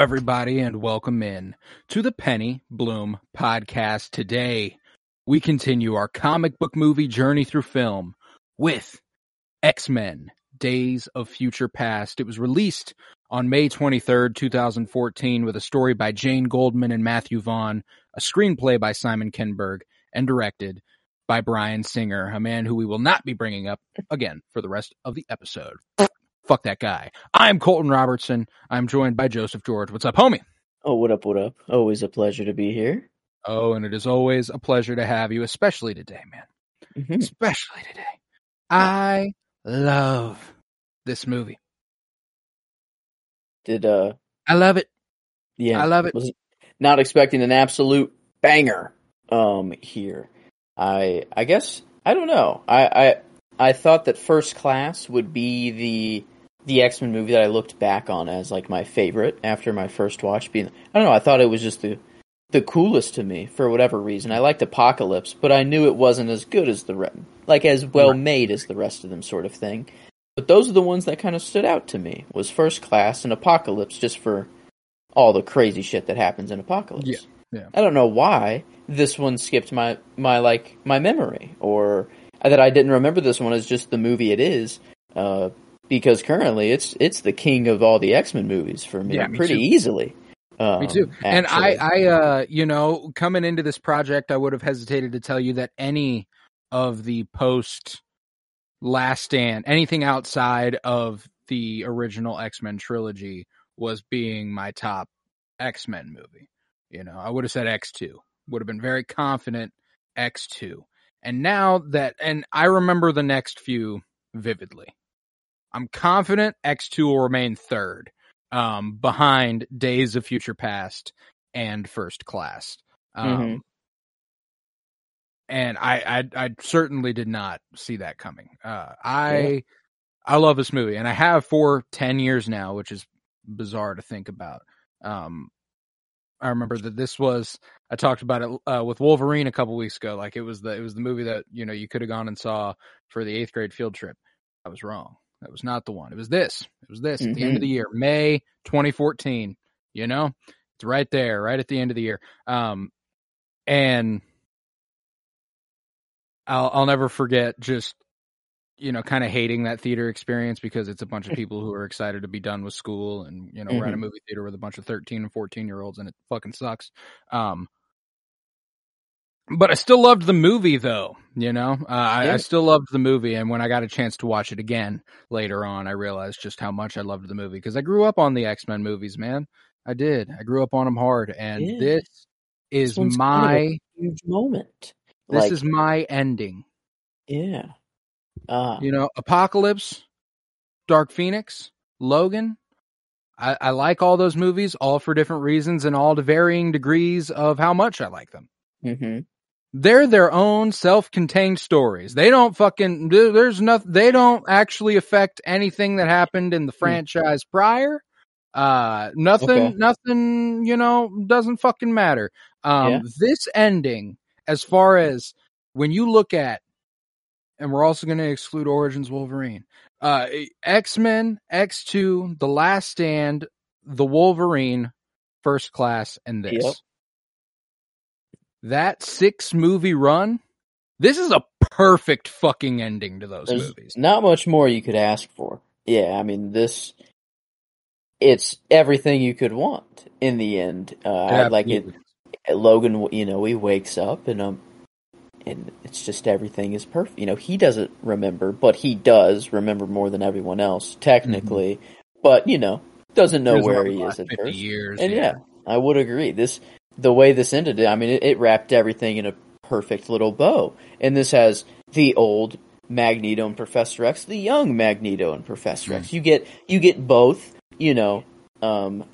Everybody, and welcome in to the Penny Bloom podcast. Today, we continue our comic book movie journey through film with X Men Days of Future Past. It was released on May 23rd, 2014, with a story by Jane Goldman and Matthew Vaughn, a screenplay by Simon Kinberg, and directed by Bryan Singer, a man who we will not be bringing up again for the rest of the episode. Fuck that guy. I'm Colton Robertson. I'm joined by Joseph George. What's up, homie? Oh, what up, what up? Always a pleasure to be here. Oh, and it is always a pleasure to have you, especially today, man. Mhm. Especially today. I love this movie. Did, uh, I love it. yeah. I love it. Was not expecting an absolute banger, um, here. I, I guess, I don't know. I, I, I thought that First Class would be the, the X-Men movie that I looked back on as, like, my favorite after my first watch being, I don't know, I thought it was just the, the coolest to me for whatever reason. I liked Apocalypse, but I knew it wasn't as good as the re- like as well made as the rest of them, sort of thing. But those are the ones that kind of stood out to me. Was First Class and Apocalypse, just for all the crazy shit that happens in Apocalypse. Yeah, yeah. I don't know why this one skipped my my like my memory, or that I didn't remember this one as just the movie it is. Uh, because currently it's it's the king of all the X Men movies for me, Yeah, me pretty too. easily. Um, Me too. And I. I, uh, you know, coming into this project, I would have hesitated to tell you that any of the post Last Stand, anything outside of the original X Men trilogy, was being my top X Men movie. You know, I would have said X two. Would have been very confident X two. And now that, and I remember the next few vividly. I'm confident X two will remain third um, behind Days of Future Past and First Class. Um, Mhm. And I, I, I certainly did not see that coming. Uh, I, I love this movie, and I have for ten years now, which is bizarre to think about. Um, I remember that this was I talked about it uh, with Wolverine a couple weeks ago. Like it was the it was the movie that you know you could have gone and saw for the eighth grade field trip. I was wrong. That was not the one. It was this. It was this at the end of the year, May 2014. You know, it's right there, right at the end of the year. Um, and I'll I'll never forget just you know kind of hating that theater experience because it's a bunch of people who are excited to be done with school and you know we're at a Mhm. movie theater with a bunch of 13 and 14 year olds and it fucking sucks. Um, but I still loved the movie though, you know. Uh, I, I still loved the movie, and when I got a chance to watch it again later on, I realized just how much I loved the movie because I grew up on the X Men movies, man. I did. I grew up on them hard, and Yeah. this is This one's kind of my huge moment. this Like, is my ending. yeah. Ah, You know, Apocalypse, Dark Phoenix, Logan. I, I like all those movies, all for different reasons and all to varying degrees of how much I like them. hmm they're their own self-contained stories. They don't fucking there's nothing they don't actually affect anything that happened in the franchise prior. Uh nothing Okay. nothing, you know, doesn't fucking matter. Um Yeah. this ending as far as when you look at and we're also going to exclude Origins Wolverine. Uh X-Men, X2, The Last Stand, The Wolverine, First Class and this Yep. That six movie run, this is a perfect fucking ending to those There's movies. not much more you could ask for. Yeah, I mean this. It's everything you could want in the end. Uh, I like it. Logan, you know, he wakes up and um, and it's just everything is perfect. You know, he doesn't remember, but he does remember more than everyone else technically. But you know, doesn't know where he is at first. years. And yeah, I would agree. This the way this ended, I mean, it, it wrapped everything in a perfect little bow. And this has the old Magneto and Professor X, the young Magneto and Professor X. You get you get both, you know, um,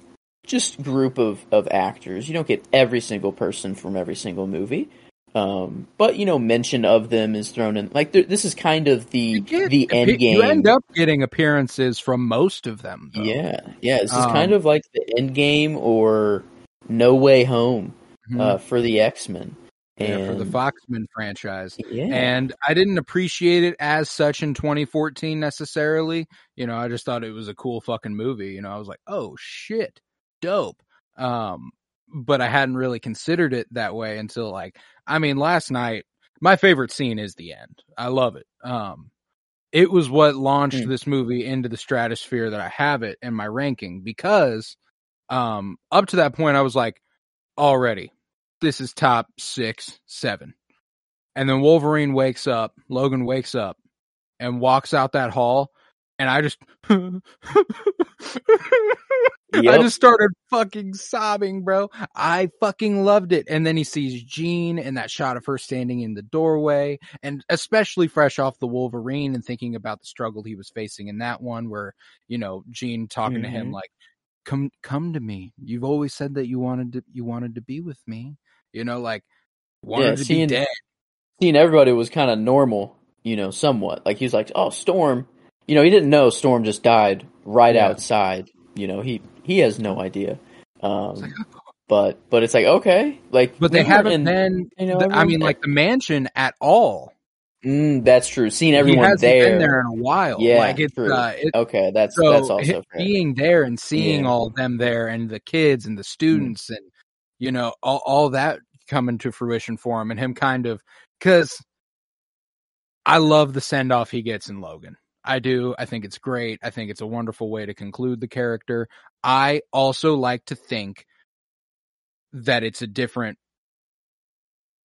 just group of of actors. You don't get every single person from every single movie. Um, but you know, mention of them is thrown in. Like this is kind of the get- the end game. You end up getting appearances from most of them. Though. Yeah, yeah. This is Um, kind of like the end game or No Way Home Mhm. uh, for the X Men. Yeah, for the Foxman franchise. Yeah, And I didn't appreciate it as such in 2014 necessarily. You know, I just thought it was a cool fucking movie. You know, I was like, oh shit, dope. Um, but I hadn't really considered it that way until like, I mean, last night, my favorite scene is the end. I love it. Um, it was what launched Hmm. this movie into the stratosphere that I have it in my ranking because, um, up to that point, I was like, already, this is top six, seven. And then Wolverine wakes up, Logan wakes up and walks out that hall. And I just, I just started fucking sobbing, bro. I fucking loved it. And then he sees Jean and that shot of her standing in the doorway and especially fresh off the Wolverine and thinking about the struggle he was facing in that one where, you know, Jean talking to him Mhm. like, come, come to me. You've always said that you wanted to, you wanted to be with me, you know, like wanted Yeah, to seeing- be dead. seeing everybody was kind of normal, you know, somewhat. Like he was like, "Oh, Storm," you know, he didn't know Storm just died right Yeah. outside. You know, he he has no idea. Um, like, but but it's like okay, like but they haven't in- been, you know, I mean, like the mansion at all. Mm, that's true. Seeing he everyone hasn't there, been there in a while. Yeah, like it's, uh, it, okay, that's so that's also hi- fair. being there and seeing Yeah. all them there and the kids and the students and you know all, all that coming to fruition for him and him kind of because i love the send off he gets in logan i do i think it's great i think it's a wonderful way to conclude the character i also like to think that it's a different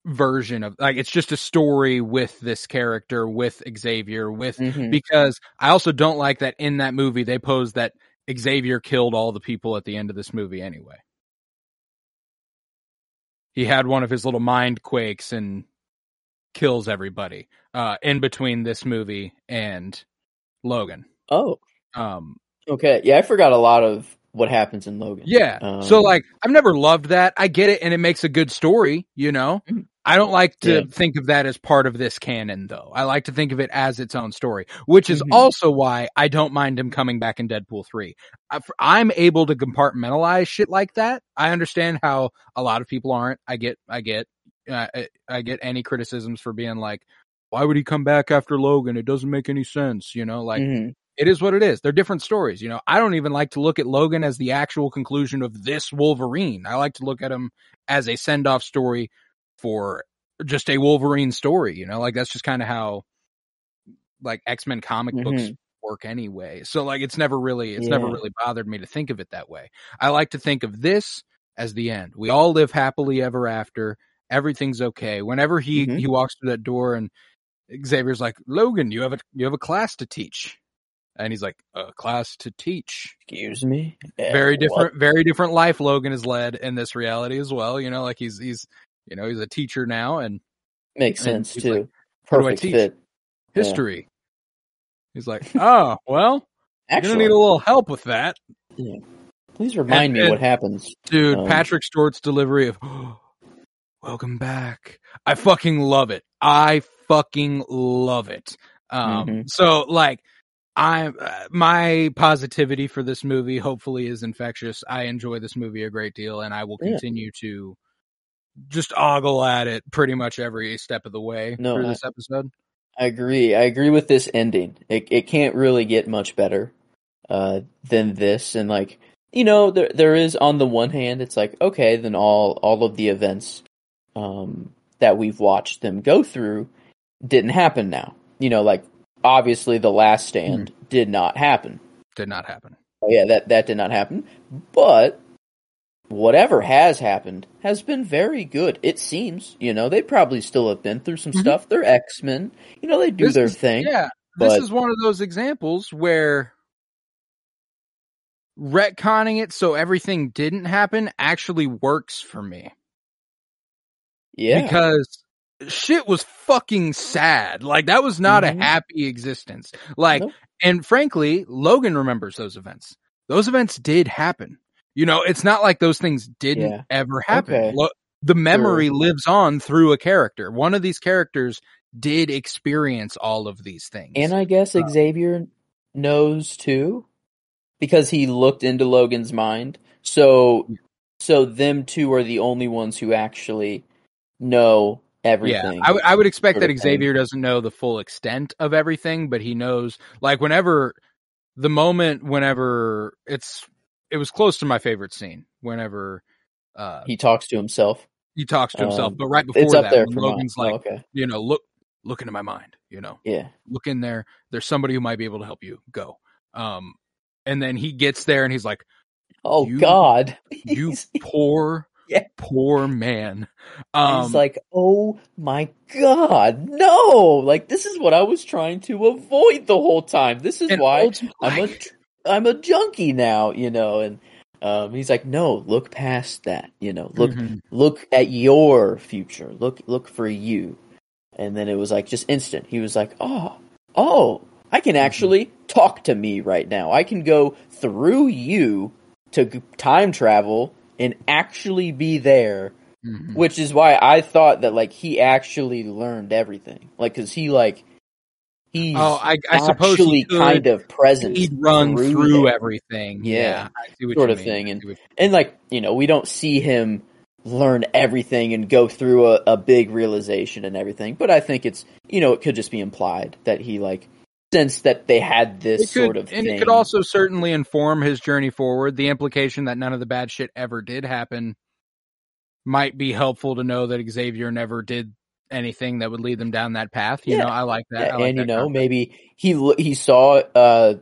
version of like it's just a story with this character with xavier with Mhm. because I also don't like that in that movie they pose that Xavier killed all the people at the end of this movie anyway. He had one of his little mind quakes and kills everybody uh in between this movie and Logan. Oh, Um okay. Yeah, I forgot a lot of what happens in Logan. yeah. Um, so like I've never loved that. I get it and it makes a good story, you know. Mhm. I don't like to Yeah. think of that as part of this canon though. I like to think of it as its own story, which is Mhm. also why I don't mind him coming back in Deadpool 3. I- I'm able to compartmentalize shit like that. I understand how a lot of people aren't. I get I get uh, I- get any criticisms for being like why would he come back after Logan? It doesn't make any sense, you know, like Mhm. It is what it is. They're different stories. You know, I don't even like to look at Logan as the actual conclusion of this Wolverine. I like to look at him as a send off story for just a Wolverine story. You know, like that's just kind of how like X Men comic books Mhm. work anyway. So like it's never really it's never really bothered me to think of it that way. I like to think of this as the end. We all live happily ever after. Everything's okay. Whenever he Mhm. he walks through that door and Xavier's like, "Logan, you have a you have a class to teach." And he's like, "A class to teach." Excuse me. Yeah, very what? different very different life Logan has led in this reality as well, you know, like he's he's you know, he's a teacher now and Makes and sense too. like, "What Perfect teach?" fit. Yeah. history. He's like, "Oh, well, you're Actually, going to need a little help with that." please remind and- me and- what happens. Dude, Um, Patrick Stewart's delivery of "Welcome back," I fucking love it. I fucking love it. Um, Mhm. so like, I uh, my positivity for this movie hopefully is infectious. I enjoy this movie a great deal, and I will Yeah. continue to just ogle at it pretty much every step of the way No, through I- this episode. I agree. I agree with this ending. It it can't really get much better uh, than this. And like you know, there there is on the one hand, it's like okay, then all all of the events um, that we've watched them go through didn't happen. Now you know, like obviously the Last Stand did not happen. Did not happen. Oh, yeah, that that did not happen. But whatever has happened has been very good. It seems, you know, they probably still have been through some Mhm. stuff. They're X Men, you know, they do This their is- thing. Yeah, this is one of those examples where retconning it so everything didn't happen actually works for me. Yeah. because shit was fucking sad. Like that was not Mhm. a happy existence. Like, Nope. and frankly, Logan remembers those events. Those events did happen. You know, it's not like those things didn't Yeah. ever happen. Okay. Lo- the memory lives on through a character. One of these characters did experience all of these things. And I guess Uh, Xavier knows too, because he looked into Logan's mind. So, so them two are the only ones who actually know yeah, everything. I would- expect sort that of thing. Xavier doesn't know the full extent of everything, but he knows like whenever the moment whenever it's it was close to my favorite scene whenever uh he talks to himself. he talks to himself, Um, but right before that there when Logan's mine. like, oh, okay, you know, look look into my mind, you know. yeah, Look in there. There's somebody who might be able to help you. Go. Um and then he gets there and he's like, Oh You- God, You poor Yeah. poor man. Um he's like, oh my God, no! Like this is what I was trying to avoid the whole time. This is why I'm a I'm a junkie now, you know. And um, he's like, no, look past that, you know. Look Mhm. look at your future. Look look for you. And then it was like just instant. He was like, oh oh, I can actually talk to me right now. I can go through you to g- time travel and actually be there Mhm. which is why I thought that like he actually learned everything, like because he like he's Oh, I, I suppose he could, kind of present. he'd run through through, everything. Yeah. I see what Sort of mean. thing, and- and like you know we don't see him learn everything and go through a, a big realization and everything, but I think it's you know it could just be implied that he like since that they had this could, sort of and thing. it could also certainly inform his journey forward. The implication that none of the bad shit ever did happen might be helpful to know that Xavier never did anything that would lead them down that path. You Yeah. know, I like that. Yeah, I like and you know, concept. maybe he he saw uh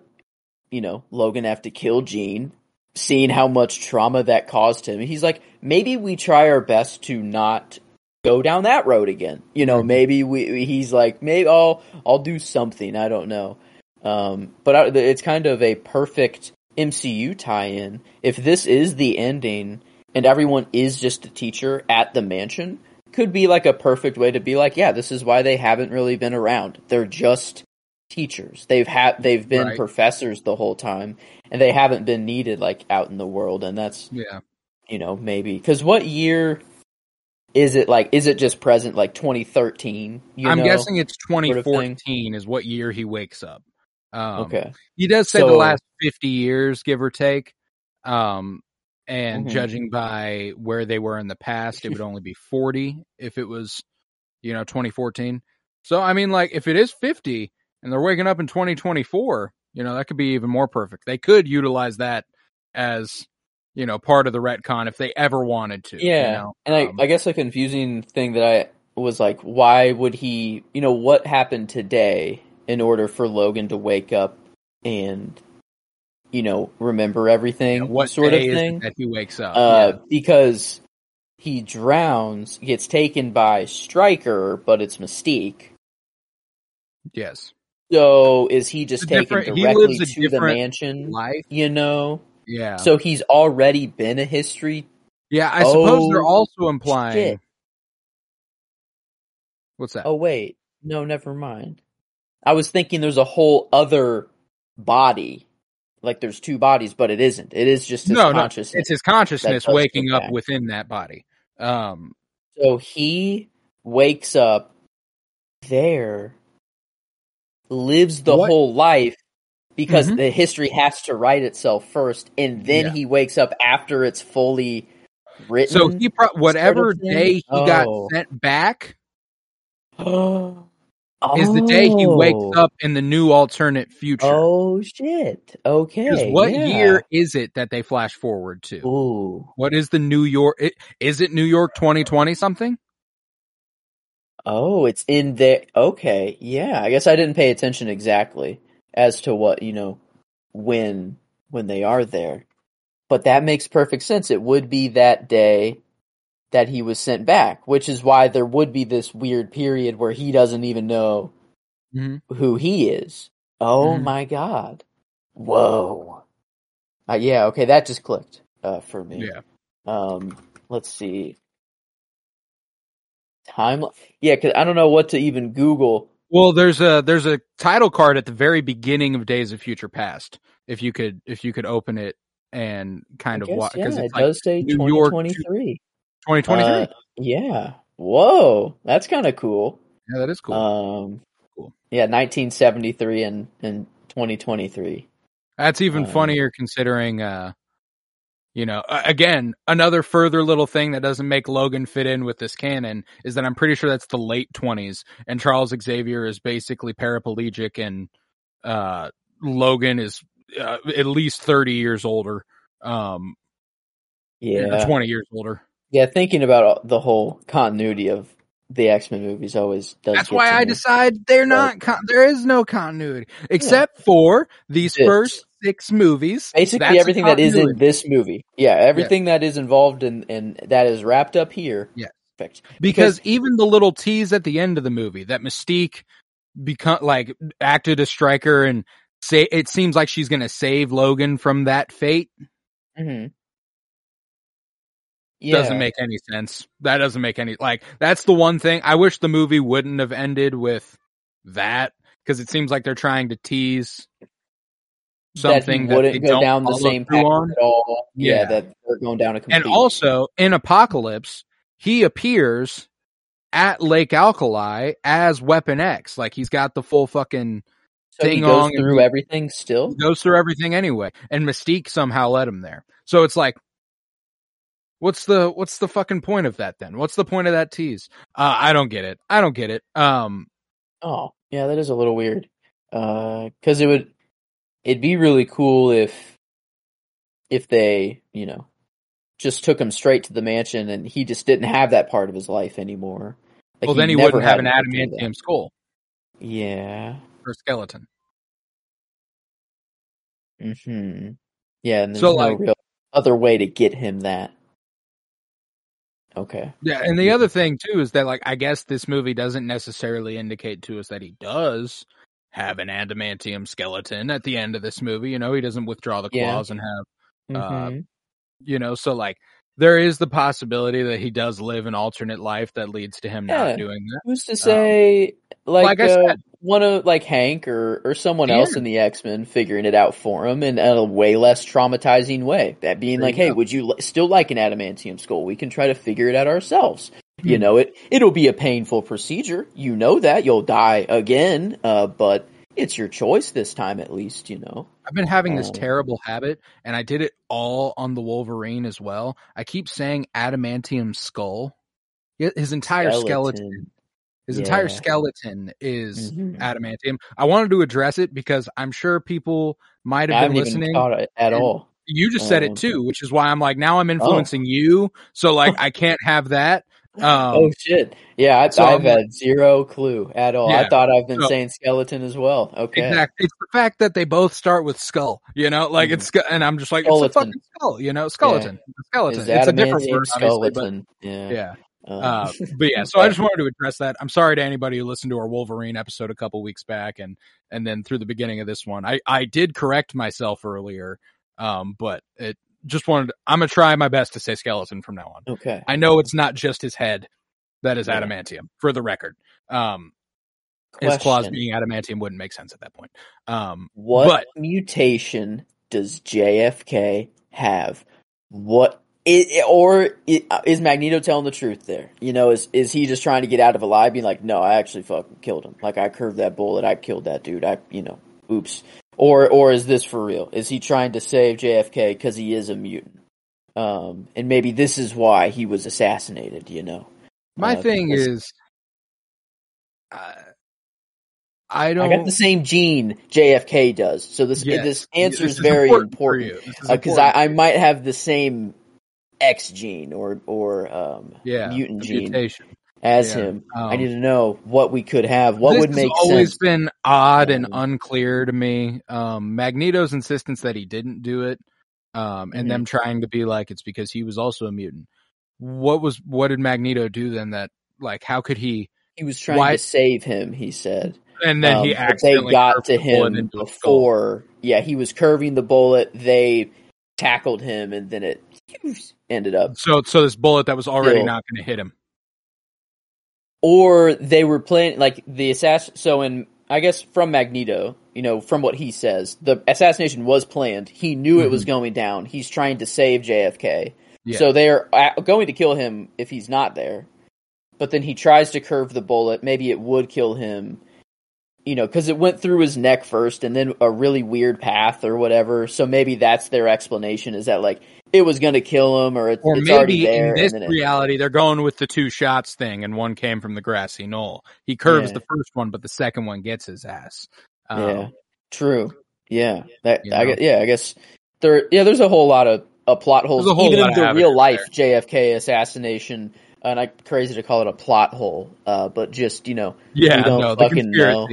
you know, Logan have to kill Jean, seeing how much trauma that caused him. He's like, maybe we try our best to not go down that road again. You know, maybe we he's like, maybe I'll I'll do something, I don't know. Um but I, it's kind of a perfect MCU tie-in. If this is the ending and everyone is just a teacher at the mansion, could be like a perfect way to be like, yeah, this is why they haven't really been around. They're just teachers. They've had they've been Right. professors the whole time, and they haven't been needed like out in the world. And that's yeah, you know maybe because what year is it? Like, is it just present like 2013? You I'm know? guessing it's of thing. 2014 is what year he wakes up. Um, Okay, He does say the last 50 years, give or take. Um, and Mhm. judging by where they were in the past, it would only be 40 if it was, you know, 2014. So, I mean, like, if it is 50 and they're waking up in 2024, you know, that could be even more perfect. They could utilize that as, you know, part of the retcon if they ever wanted to. you yeah. know? and I Um, I guess a confusing thing that I was like, why would he? You know, what happened today in order for Logan to wake up and you know remember everything? what sort of thing? that he wakes up? uh, Yeah. because he drowns, gets taken by Stryker, but it's Mystique. Yes. So is he just taken directly to the mansion? Life. You know, Yeah. so he's already been a history. yeah, I suppose they're Oh, also implying. shit. What's that? Oh wait, no, never mind. I was thinking there's a whole other body, like there's two bodies, but it isn't. It is just his no, no, it's his consciousness waking up within that body. Um, So he wakes up there, lives the What- whole life because Mhm. the history has to write itself first, and then Yeah. he wakes up after it's fully written. so he pro- whatever thing? day he got Oh. sent back oh. is the day he wakes up in the new alternate future. Oh shit! Okay, what yeah. year is it that they flash forward to? Ooh. What is the New York? Is it New York 2020 something? Oh, it's in there. Okay, yeah. I guess I didn't pay attention exactly as to what you know when when they are there, but that makes perfect sense. It would be that day that he was sent back, which is why there would be this weird period where he doesn't even know Mm-hmm. who he is. Oh Mhm. my god! Whoa. Uh, yeah. Okay, that just clicked uh, for me. Yeah. Um, let's see. timeline. Yeah, because I don't know what to even Google. Well, there's a there's a title card at the very beginning of Days of Future Past. If you could if you could open it and kind I of watch yeah, because it like does say New York 2023. 2023. Uh, yeah. Whoa, that's kind of cool. yeah, that is cool. Um, Cool. Yeah, 1973 and and 2023. That's even um, funnier considering, uh, you know, again, another further little thing that doesn't make Logan fit in with this canon is that I'm pretty sure that's the late 20s, and Charles Xavier is basically paraplegic, and uh, Logan is uh, at least 30 years older, um, Yeah. 20 years older. Yeah, thinking about the whole continuity of the X Men movies always does. That's why I me. decide they're not. Con- there is no continuity except for these This. first six movies. basically That's everything that is in this movie. Yeah, everything that is involved in and that is wrapped up here. Yeah. Perfect. because even the little tease at the end of the movie that Mystique become like acted a Stryker and say it seems like she's going to save Logan from that fate Mhm. Yeah. doesn't make any sense. That doesn't make any like that's the one thing I wish the movie wouldn't have ended with that because it seems like they're trying to tease something that that, wouldn't they go down the same path on. at all. Yeah, Yeah. that they're going down a complete. And also in Apocalypse, he appears at Lake Alkali as Weapon X. Like he's got the full fucking so he ding goes through everything still. goes through everything anyway. And Mystique somehow led him there. So it's like what's the what's the fucking point of that then? What's the point of that tease? Uh I don't get it. I don't get it. Um Oh, yeah, that is a little weird. Uh, cause it would, it'd be really cool if, if they, you know, just took him straight to the mansion and he just didn't have that part of his life anymore. Like, well then he wouldn't have an to go through adamantium skull. Yeah. or skeleton. Hmm. Yeah, and there's So, no like- real other way to get him that. Okay. Yeah, and the other thing too is that like I guess this movie doesn't necessarily indicate to us that he does have an adamantium skeleton at the end of this movie. You know, he doesn't withdraw the Yeah. claws and have Uh, Mhm. you know, so like there is the possibility that he does live an alternate life that leads to him Yeah. not doing that. Who's to say, like, um, like I uh, said- one of like Hank or or someone Yeah. else in the X Men figuring it out for him in a way less traumatizing way? That being There like, hey, go. would you li- still like an adamantium skull? We can try to figure it out ourselves. You Hmm. know, it it'll be a painful procedure. You know that you'll die again, uh, but it's your choice this time, at least. You know. I've been having this Oh. terrible habit, and I did it all on the Wolverine as well. I keep saying adamantium skull. His entire skeleton, his entire skeleton is Mhm. adamantium. I wanted to address it because I'm sure people might have haven't been listening. at all. You just said Um, it too, which is why I'm like, now I'm influencing you. So like, I can't have that. Um, oh shit! Yeah, I, so I've I'm had zero clue at all. I thought I've been so- saying skeleton as well. Okay. Exactly. It's the fact that they both start with skull, you know, like it's, sk- and I'm just like, it's a fucking skull, you know, skeleton, skeleton. Is It's a different word, obviously, but skeleton. yeah. yeah. Um, Uh, but yeah, so I just wanted to address that. I'm sorry to anybody who listened to our Wolverine episode a couple weeks back and, and then through the beginning of this one, I, I did correct myself earlier. Um, but it just wanted, I'm going to try my best to say skeleton from now on. okay. I know it's not just his head that is Yeah. adamantium for the record. Um, his claws being adamantium wouldn't make sense at that point. Um, What but- mutation does JFK have? What i or i- is Magneto telling the truth there? You know, is is he just trying to get out of a lie, being like, "No, I actually fucking killed him. Like I curved that bullet. I killed that dude. I, you know, oops." Or or is this for real? Is he trying to save JFK because he is a mutant? Um, and maybe this is why he was assassinated. You know, my Uh, thing because- is, uh, I don't. I got the same gene JFK does. So this Yes. this answer This is very important. is because important I, I might have the same X gene or or um, yeah mutant gene mutation. As Yeah. him. I Um, need to know what we could have. What would make always sense? been odd and Um, unclear to me. Um, Magneto's insistence that he didn't do it, um, and Mhm. them trying to be like it's because he was also a mutant. What was what did Magneto do then? That like how could he? He was trying why- to save him. He said, And then he Um, but they got to the him into a skull. before. Yeah, he was curving the bullet. They tackled him, and then it ended up. So so this bullet that was already Still- not going to hit him. Or they were playing like the assassin. So in I guess from Magneto, you know, from what he says, the assassination was planned. He knew it was mm-hmm. going down. He's trying to save JFK. Yeah. So they're uh, going to kill him if he's not there. But then he tries to curve the bullet. Maybe it would kill him, you know, because it went through his neck first and then a really weird path or whatever. So maybe that's their explanation is that, like, it was going to kill him or, it, Or it's already maybe there. in this it, reality, they're going with the two shots thing, and one came from the grassy knoll. He curves Yeah. the first one, but the second one gets his ass. Um, yeah, true. Yeah, that I guess, yeah, I guess there. Yeah, there's a whole lot of uh, plot holes, a whole even in the real life JFK assassination. And I'm crazy to call it a plot hole, uh, but just you know, yeah, don't no, fucking know.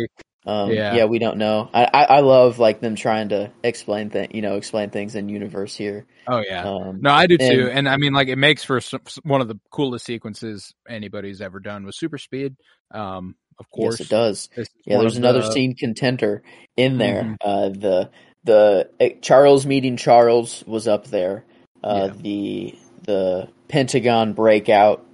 Um, Yeah. yeah. we don't know. I, I, I love like them trying to explain things, you know, explain things in universe here. Oh yeah, Um, no, I do too, and- and I mean, like, it makes for some, one of the coolest sequences anybody's ever done with super speed. Um, of course, yes, it does. Yeah, there's another the- scene contender in there. Mhm. Uh, the the uh, Charles meeting Charles was up there. Uh, Yeah. The the Pentagon breakout,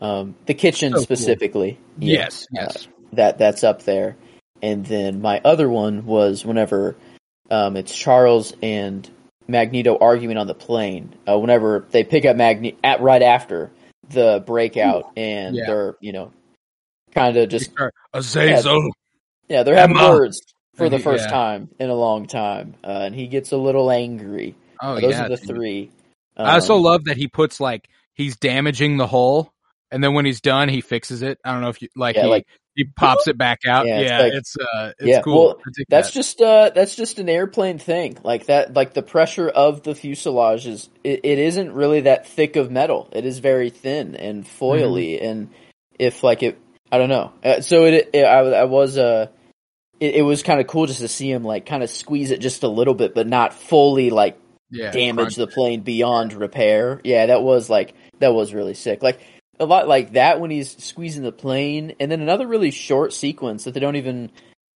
um, the kitchen So cool. specifically. Yeah, Yes, yes, that that's up there. And then my other one was whenever um, it's Charles and Magneto arguing on the plane. Uh, whenever they pick up Magneto at right after the breakout, and Yeah. they're you know kind of just Azazel. yeah, they're having Emma. words for the first yeah. time in a long time, uh, and he gets a little angry. Oh Uh, Those yeah, are the dude. three. I also Um, love that he puts like he's damaging the hole, and then when he's done, he fixes it. I don't know if you like Yeah, he like- he pops it back out. Yeah, Yeah, it's it's, uh, it's Yeah, cool. well, That's that. just uh, that's just an airplane thing. Like that, like the pressure of the fuselage is it, it isn't really that thick of metal. It is very thin and foily, Mm-hmm. and if like it, I don't know. Uh, so it, it I, I was uh, it, it was kind of cool just to see him like kind of squeeze it just a little bit, but not fully like yeah, damage crunch. the plane beyond repair. Yeah, that was like that was really sick. Like a lot like that when he's squeezing the plane, and then another really short sequence that they don't even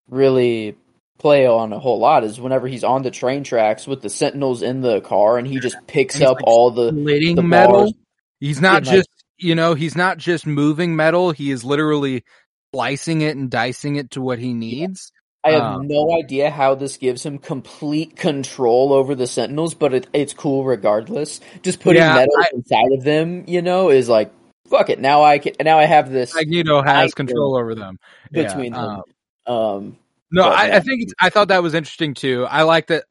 really play on a whole lot is whenever he's on the train tracks with the sentinels in the car, and he just picks up like, all the the metal. bars. He's not and, like- just you know he's not just moving metal. He is literally slicing it and dicing it to what he needs. I have Um, no idea how this gives him complete control over the Sentinels, but it, it's cool regardless. Just putting Yeah, metal I- inside of them, you know, is like fuck it. Now I can. Now I have this Magneto has control over them Yeah, between them. um, Um, No, But, I, yeah. I think it's, I thought that was interesting too. I like that.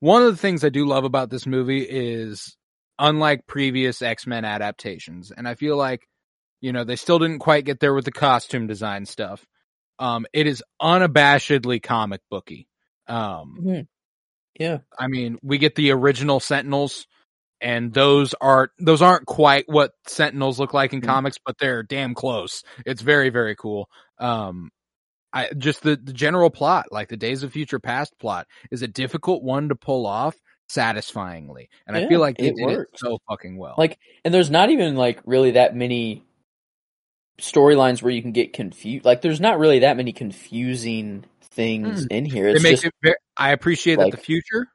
One of the things I do love about this movie is, unlike previous X Men adaptations, and I feel like, you know, they still didn't quite get there with the costume design stuff. Um, it is unabashedly comic booky. Um, yeah, I mean, we get the original Sentinels, and those are those aren't quite what Sentinels look like in Mhm. comics, but they're damn close. It's very very cool. Um, I just the the general plot, like the Days of Future Past plot, is a difficult one to pull off satisfyingly, and I feel like they it did it so fucking well. like, and there's not even like really that many storylines where you can get confused. Like, there's not really that many confusing things in here. It's make just it. Very, I appreciate like- that the future,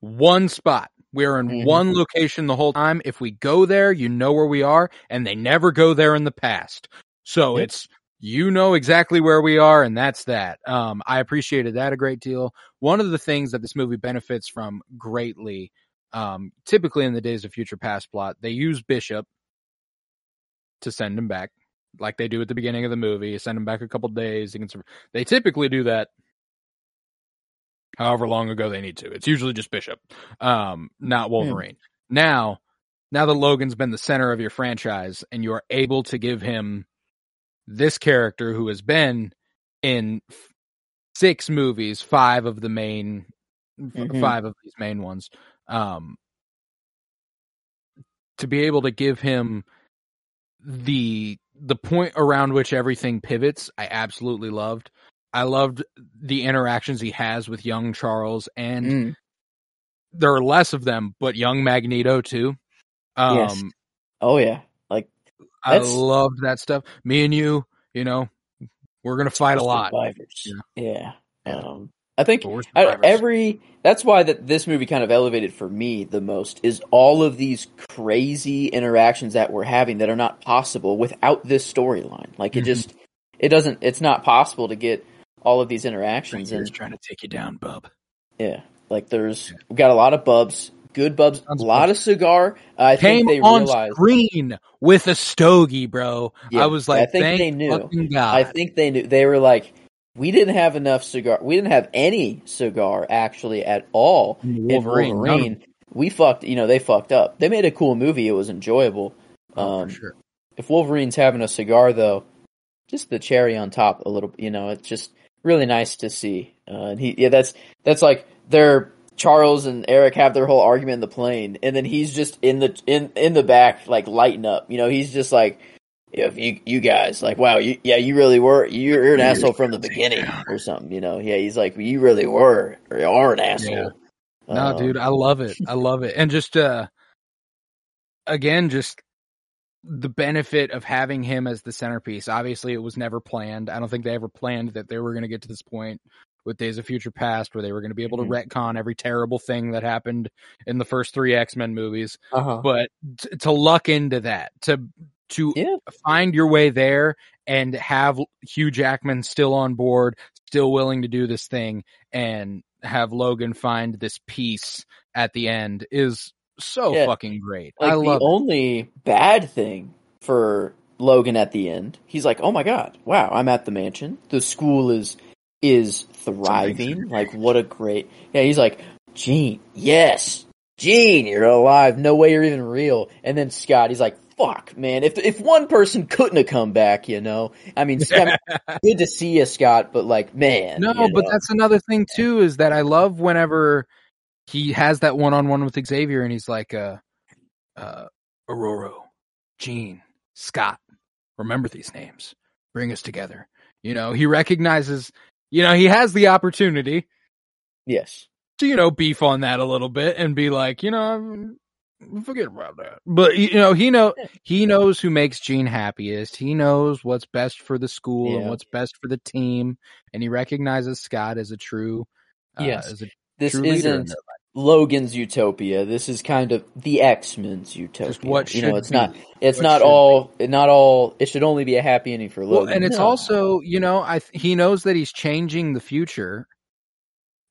one spot. We're in Mhm. one location the whole time. If we go there, you know where we are, and they never go there in the past. So Yep. it's you know exactly where we are, and that's that. Um, I appreciated that a great deal. One of the things that this movie benefits from greatly, um, typically in the Days of Future Past plot, they use Bishop to send him back, like they do at the beginning of the movie. Send him back a couple days. He can. They typically do that however long ago they need to. It's usually just Bishop, um, not Wolverine. Now, now that Logan's been the center of your franchise and you are able to give him this character who has been in f- six movies, five of the main, Mhm. five of these main ones, um, to be able to give him the the point around which everything pivots, I absolutely loved. I loved the interactions he has with young Charles, and Mm, there are less of them, but young Magneto too. Um, Yes. oh yeah, like I loved that stuff. Me and you, you know, we're gonna fight a lot. survivors. Yeah. Yeah. Um, I think I- every that's why that this movie kind of elevated for me the most is all of these crazy interactions that we're having that are not possible without this storyline. Like it Mhm. just it doesn't it's not possible to get all of these interactions He's and trying to take you down, bub. yeah, like there's we got a lot of bubs, good bubs, Tons a lot bubs. of cigar. I Came think they on realized. screen with a stogie, bro. Yeah, I was like, I think thank they knew. God. I think they knew they were like, we didn't have enough cigar. We didn't have any cigar actually at all In in Wolverine, Wolverine. none We fucked. You know, they fucked up. They made a cool movie. It was enjoyable. Oh, um, for sure. If Wolverine's having a cigar, though, just the cherry on top, a little. You know, it's just really nice to see. Uh, and he, yeah, that's that's like their Charles and Eric have their whole argument in the plane, and then he's just in the in in the back, like lighting up. You know, he's just like, if you you guys like, wow, you yeah, you really were, you're, you're an asshole from the beginning or something. You know, yeah, he's like, you really were or you are an asshole. Yeah. No, Um, dude, I love it. I love it. And just uh again, just the benefit of having him as the centerpiece. Obviously, it was never planned. I don't think they ever planned that they were going to get to this point with Days of Future Past where they were going to be able to Mhm. retcon every terrible thing that happened in the first 3 X-Men movies. Uh-huh. But t- to luck into that, to to Yeah. find your way there and have Hugh Jackman still on board, still willing to do this thing and have Logan find this peace at the end is so Yeah. fucking great. like I the love it. only bad thing for Logan at the end, he's like, "Oh my god, wow, I'm at the mansion. The school is is thriving. Like, what a great." Yeah, he's like, "Jean, yes, Jean, you're alive. No way you're even real." And then Scott, he's like, "Fuck, man. If if one person couldn't have come back, you know, I mean, Scott, good to see you, Scott, but like, man, No, but know. that's another thing too is that I love whenever he has that one on one with Xavier and he's like, uh, uh, Aurora, Jean, Scott, remember these names, bring us together. You know, he recognizes, you know, he has the opportunity yes, to, you know, beef on that a little bit and be like, you know, forget about that. But you know, he know he knows who makes Jean happiest. He knows what's best for the school and what's best for the team, and he recognizes Scott as a true, uh, Yes. as a this true isn't their Logan's utopia. This is kind of the X Men's utopia. what you know, it's be. not. It's What not all. Not all. It should only be a happy ending for Well, Logan. and it's No. also, you know, I th- he knows that he's changing the future.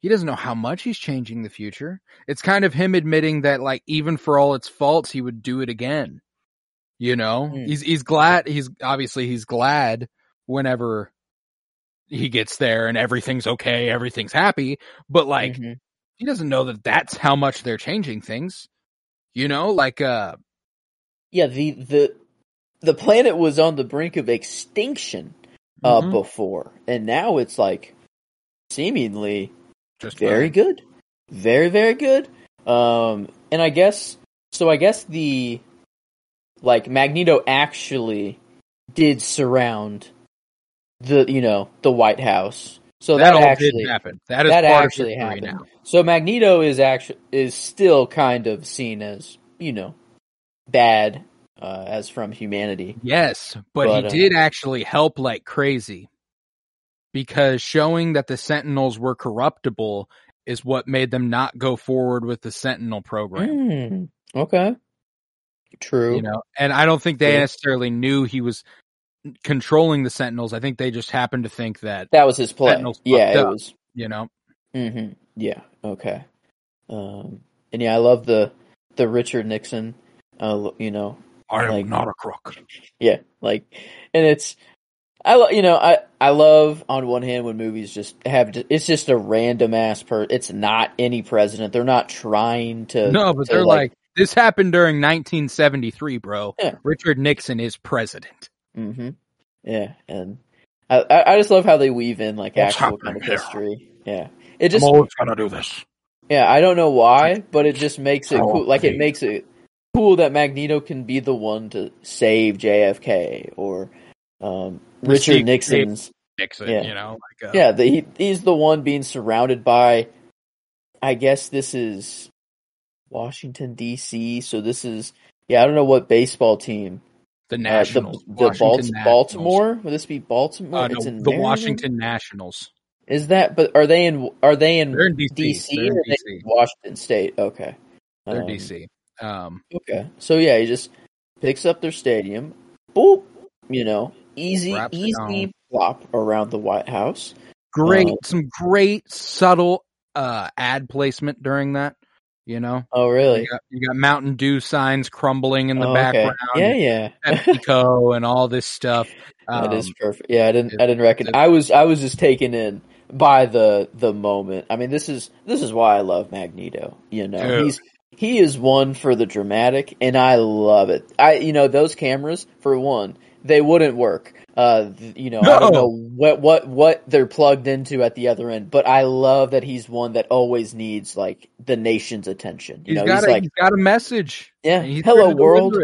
He doesn't know how much he's changing the future. It's kind of him admitting that, like, even for all its faults, he would do it again. You know, Hmm. he's he's glad. He's obviously he's glad whenever he gets there and everything's okay, everything's happy. But like, Mhm. He doesn't know that that's how much they're changing things. You know, like uh, yeah, the the the planet was on the brink of extinction uh, mhm, before, and now it's like seemingly just very fine. good, very very good. Um, and I guess so. I guess the like Magneto actually did surround the you know the White House. So that, that, all actually did happen. That is that part actually happened. now. So Magneto is actually is still kind of seen as you know bad uh, as from humanity. Yes, but, But, uh, he did actually help like crazy because showing that the Sentinels were corruptible is what made them not go forward with the Sentinel program. Mm, okay, true. You know, and I don't think they necessarily knew he was controlling the Sentinels. I think they just happened to think that, that was his play. Sentinels Yeah, it up. was. you know, hmm Yeah. Okay. Um, and yeah, I love the the Richard Nixon. Uh, you know, I am Like- not a crook. yeah, like, and it's, I lo- you know, I I love on one hand when movies just have it's just a random ass per. It's not any president. They're not trying to. No, but to, they're like, this happened during 1973, bro. Yeah. Richard Nixon is president. Hmm Yeah, and I I just love how they weave in like What's actual kind of here? history. Yeah, it just always gonna do this. Yeah, I don't know why, but it just makes it cool. Like it makes it cool that Magneto can be the one to save JFK or um, Richard Receive- Nixon's. Nixon, Yeah. you know, like, uh, Yeah, the, he, he's the one being surrounded by. I guess this is Washington D.C. So this is yeah. I don't know what baseball team. The Uh, the Nationals, the Washington Balt- Nationals. Baltimore. Would this be Baltimore? Uh, no, it's in the Maryland? Washington Nationals. Is that? But are they in? Are they in, They're in DC. DC They're in or are they in Washington State? Okay, They're Um, DC. Um, Okay, so yeah, he just picks up their stadium. Boop, you know, easy, easy flop around the White House. great, Um, some great subtle uh ad placement during that. You know, Oh, really? you got, you got Mountain Dew signs crumbling in the Oh, okay. background, Yeah, yeah. PepsiCo, and all this stuff. that Um, is perfect. Yeah, I didn't. I didn't reckon. it- I was. I was just taken in by the the moment. I mean, this is this is why I love Magneto. You know, Dude. he's he is one for the dramatic, and I love it. I you know those cameras for one, they wouldn't work. Uh, you know, I don't know what what what they're plugged into at the other end, but I love that he's one that always needs like the nation's attention. You he's know, got he's a like he's got a message. yeah, hello world.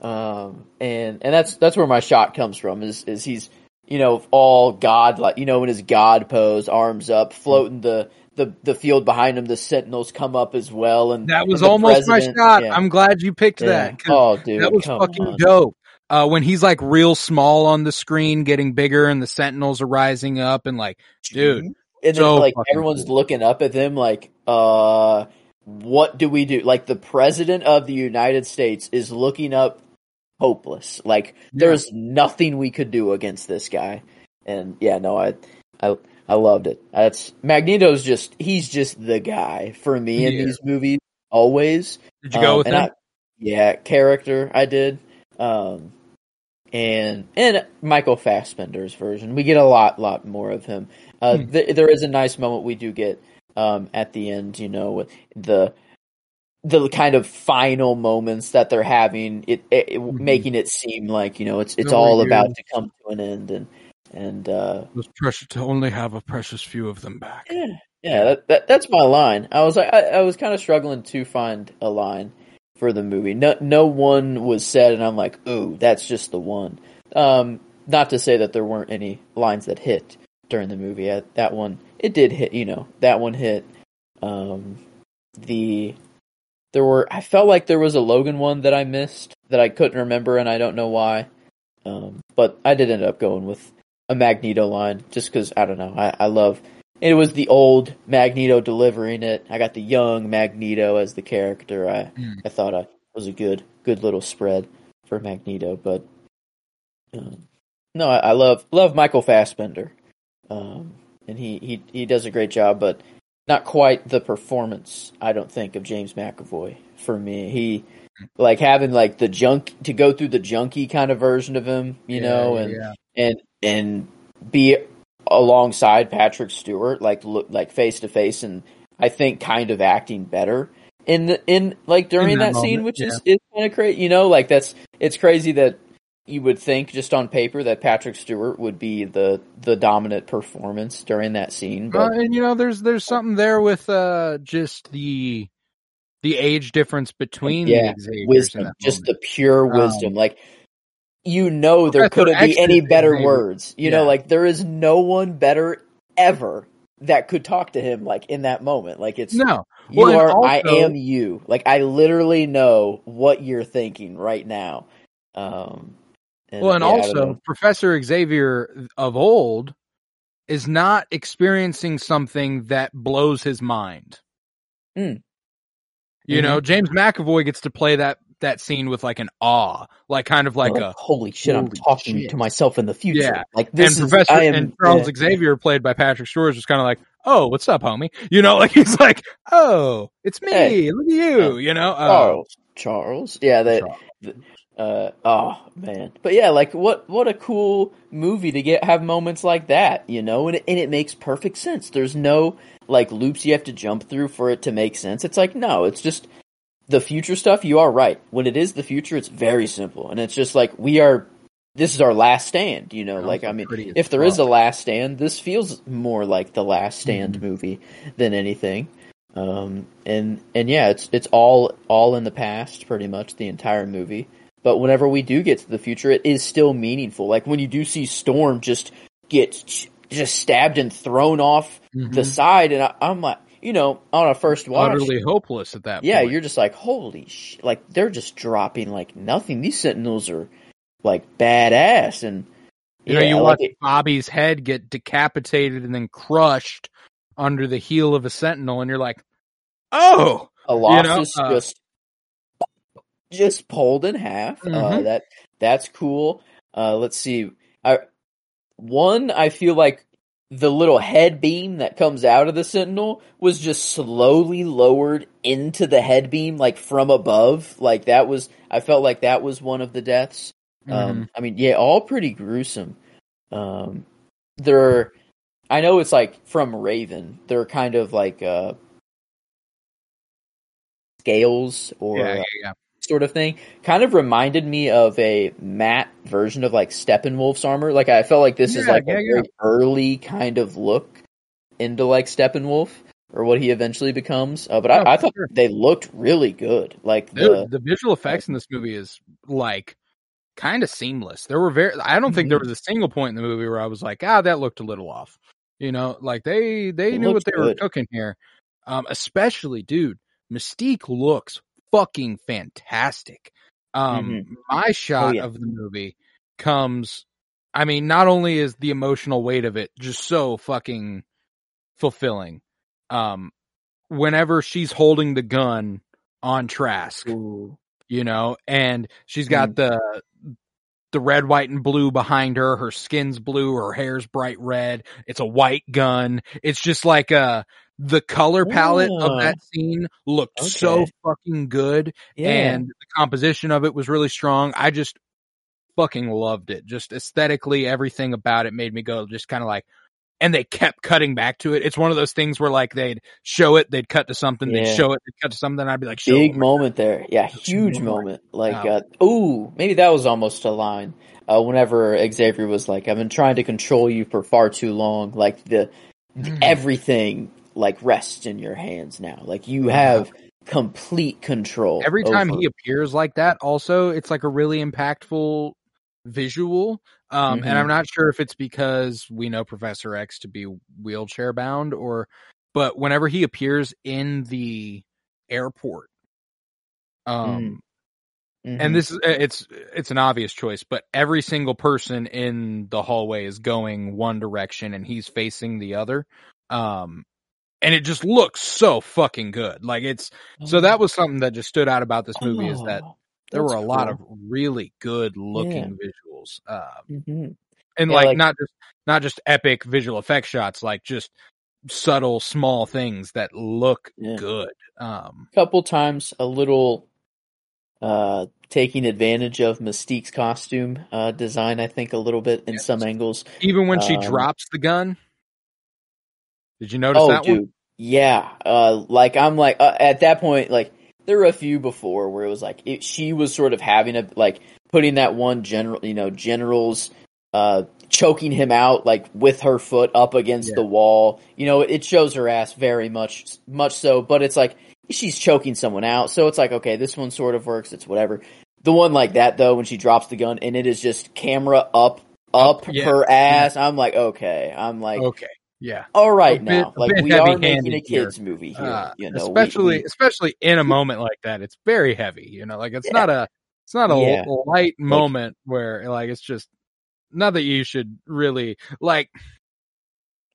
Um, and and that's that's where my shot comes from. Is is he's you know all God like you know in his God pose, arms up, floating the the the field behind him. The Sentinels come up as well, and That was and almost my shot. yeah, I'm glad you picked yeah. that. Oh, dude, that was fucking on. dope. Uh, when he's like real small on the screen, getting bigger, and the Sentinels are rising up, and like, dude, And then so like everyone's cool. looking up at them, like, uh, what do we do? Like the president of the United States is looking up, hopeless. Like there's nothing we could do against this guy. And yeah, no, I, I, I loved it. That's Magneto's just he's just the guy for me in Yeah. these movies always. did you go Um, with and him? I- yeah, character I did. Um, and and Michael Fassbender's version, we get a lot, lot more of him. Uh, Hmm. th- there is a nice moment we do get um, at the end, you know, with the the kind of final moments that they're having, it, it, it- Mhm. making it seem like you know it's it's No, all about to come to an end, and and uh, It was precious to only have a precious few of them back. yeah, yeah, that, that that's my line. I was I, I was kind of struggling to find a line for the movie. No no one was said, and I'm like, ooh, that's just the one. Um, not to say that there weren't any lines that hit during the movie. Uh, that one it did hit. You know, that one hit. Um, the there were I felt like there was a Logan one that I missed that I couldn't remember, and I don't know why. Um, but I did end up going with a Magneto line just because I don't know. I, I love it was the old Magneto delivering it. I got the young Magneto as the character. I Mm. I thought I was a good good little spread for Magneto, but um, no, I, I love love Michael Fassbender, um, and he, he he does a great job, but not quite the performance I don't think of James McAvoy for me. He like having like the junk to go through the junkie kind of version of him, you know, and yeah. and and be alongside Patrick Stewart, like look like face to face, and I think kind of acting better in the in like during In that that, scene, moment, which is is kind of crazy. You know, like that's it's crazy that you would think just on paper that Patrick Stewart would be the the dominant performance during that scene, Uh, but and you know, there's there's something there with uh just the the age difference between Yeah, the wisdom, just moment. the pure Um, wisdom, like. You know there couldn't be any better words. You Yeah. know, like there is no one better ever that could talk to him like in that moment. Like it's no, You Well, and are. I am you. Like I literally know what you're thinking right now. Um, well, and yeah, also. Professor Xavier of old is not experiencing something that blows his mind. Mm. You Mhm. know, James McAvoy gets to play that that scene with like an awe, like kind of like Like, a holy shit, I'm talking shit. to myself in the future. Yeah. Like this and is Professor I am. and Charles yeah. Xavier, played by Patrick Stewart, is just kind of like, "Oh, what's up, homie?" You know, like he's like, "Oh, it's me. Hey. Look at you." Yeah. You know, uh, Charles. Charles. Yeah. That. Charles. Uh. Oh man. But yeah, like what? What a cool movie to get have moments like that. You know, and it, and it makes perfect sense. There's no like loops you have to jump through for it to make sense. It's like no, it's just the future stuff. You are right. When it is the future, it's very simple, and it's just like we are. This is our last stand. You know, like I mean, if there is a last stand, this feels more like the last stand Mhm. movie than anything. Um, and and yeah, it's it's all all in the past, pretty much the entire movie. But whenever we do get to the future, it is still meaningful. Like when you do see Storm just get just stabbed and thrown off the Mhm. side, and I, I'm like, you know, on a first watch, utterly hopeless at that. yeah, point. you're just like, holy sh! Like they're just dropping like nothing. These Sentinels are like badass, and You know, you watch it. Bobby's head get decapitated and then crushed under the heel of a sentinel, and you're like, oh, a Colossus uh, just just pulled in half. Uh, Mhm. that that's cool. Uh, let's see. I one I feel like the little head beam that comes out of the Sentinel was just slowly lowered into the head beam, like from above. Like that was. I felt like that was one of the deaths. Mm-hmm. Um, I mean, yeah, all pretty gruesome. Um, they're, I know it's like from Raven. They're kind of like uh, scales or yeah, uh, yeah, yeah. Sort of thing. Kind of reminded me of a matte version of like Steppenwolf's armor. Like I felt like this is like yeah, a yeah. very early kind of look into like Steppenwolf or what he eventually becomes. Uh, but Oh, I, I thought sure. they looked really good. Like Dude, the the visual effects in this movie is like kind of seamless. There were very I don't think there Mm-hmm. was a single point in the movie where I was like, ah, that looked a little off. You know, like they they It knew what looked they were cooking here. Um, especially, dude, Mystique looks fucking fantastic. Um, my shot Mm-hmm. Oh, yeah. of the movie comes. I mean, not only is the emotional weight of it just so fucking fulfilling. Um, whenever she's holding the gun on Trask, Ooh. you know, and she's got the the red, white, and blue behind her. Her skin's blue, her hair's bright red. It's a white gun. It's just like uh the color palette Ah. of that scene looked so fucking good, yeah. and the composition of it was really strong. I just fucking loved it. Just aesthetically, everything about it made me go just kind of like. And they kept cutting back to it. It's one of those things where like they'd show it, they'd cut to something, they'd show it, they'd cut to something. I'd be like, big moment there. Yeah, huge moment. Like, Oh. uh, ooh, maybe that was almost a line. Uh, whenever Xavier was like, "I've been trying to control you for far too long," like the, the- Mm. everything like rests in your hands now. Like you have complete control. every time over- he appears like that also it's like a really impactful visual um Mhm. and i'm not sure if it's because we know professor x to be wheelchair bound or but whenever he appears in the airport um Mhm. and this is it's it's an obvious choice but every single person in the hallway is going one direction and he's facing the other um and it just looks so fucking good like it's so that was something that just stood out about this movie is that Oh, there were a lot of really good looking visuals um Mhm. and Yeah, like, like- not just not just epic visual effect shots like just subtle small things that look Yeah. good um couple times a little uh taking advantage of Mystique's costume uh design I think a little bit in Yes. some angles. even when she Um, drops the gun did you notice Oh that dude. one Yeah. Uh like I'm like uh, at that point like there were a few before where it was like it, she was sort of having a like putting that one general you know general's uh choking him out like with her foot up against Yeah. the wall. You know, it shows her ass very much much so, but it's like she's choking someone out. So it's like okay, this one sort of works, it's whatever. The one like that though when she drops the gun and it is just camera up up yeah, her ass. I'm like okay. I'm like okay yeah all right bit- now. like we are making a here. kids movie here. Uh, you know, especially we- especially in a moment like that it's very heavy you know like it's Yeah. not a it's not a Yeah. light moment where like it's just not that you should really like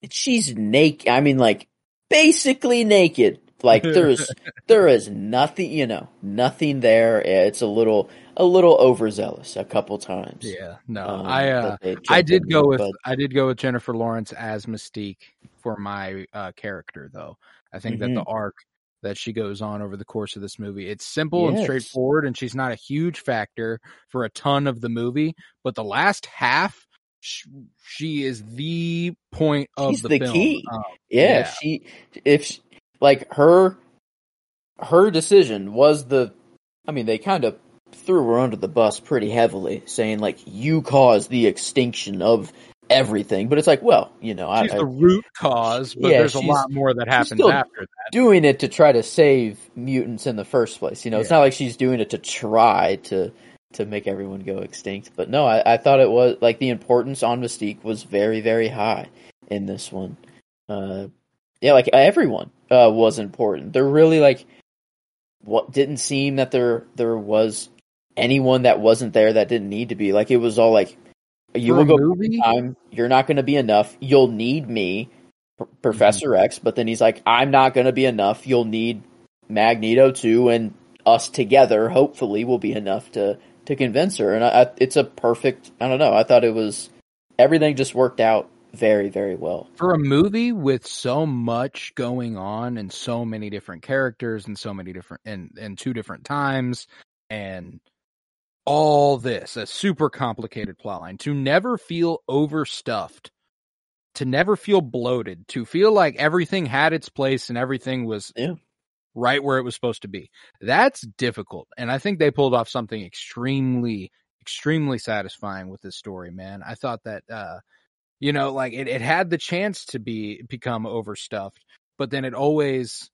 she's naked. I mean, like basically naked. Like there's there is nothing, you know, nothing there. It's a little a little overzealous a couple times. yeah no um, i uh I did go with, with but I did go with Jennifer Lawrence as Mystique for my uh, character though. I think that the Mm-hmm. arc that she goes on over the course of this movie it's simple and straightforward and she's not a huge factor for a ton of the movie, but the last half sh- she is the point of She's the, the key. Um, yeah, yeah. she if she, like her her decision was the. I mean, they kind of threw her under the bus pretty heavily, saying like you caused the extinction of everything. But it's like, well, you know, I, she's I, the root cause, but Yeah, there's a lot more that happens after that. doing it to try to save mutants in the first place. You know, it's not like she's doing it to try to to make everyone go extinct. But no, I, I thought it was like the importance on Mystique was very very high in this one. Uh, yeah, like everyone uh, was important. They're really like what didn't seem that there there was anyone that wasn't there that didn't need to be. Like it was all like You For will go time. You're not going to be enough. You'll need me, P- Professor X. But then he's like, I'm not going to be enough. You'll need Magneto too, and us together, hopefully, will be enough to to convince her. And I, I, it's a perfect. I don't know. I thought it was everything just worked out very, very well. for a movie with so much going on and so many different characters and so many different and and two different times and all this a super complicated plotline to never feel overstuffed to never feel bloated to feel like everything had its place and everything was Yeah. right where it was supposed to be that's difficult and i think they pulled off something extremely extremely satisfying with this story man i thought that uh you know like it, it had the chance to be become overstuffed but then it always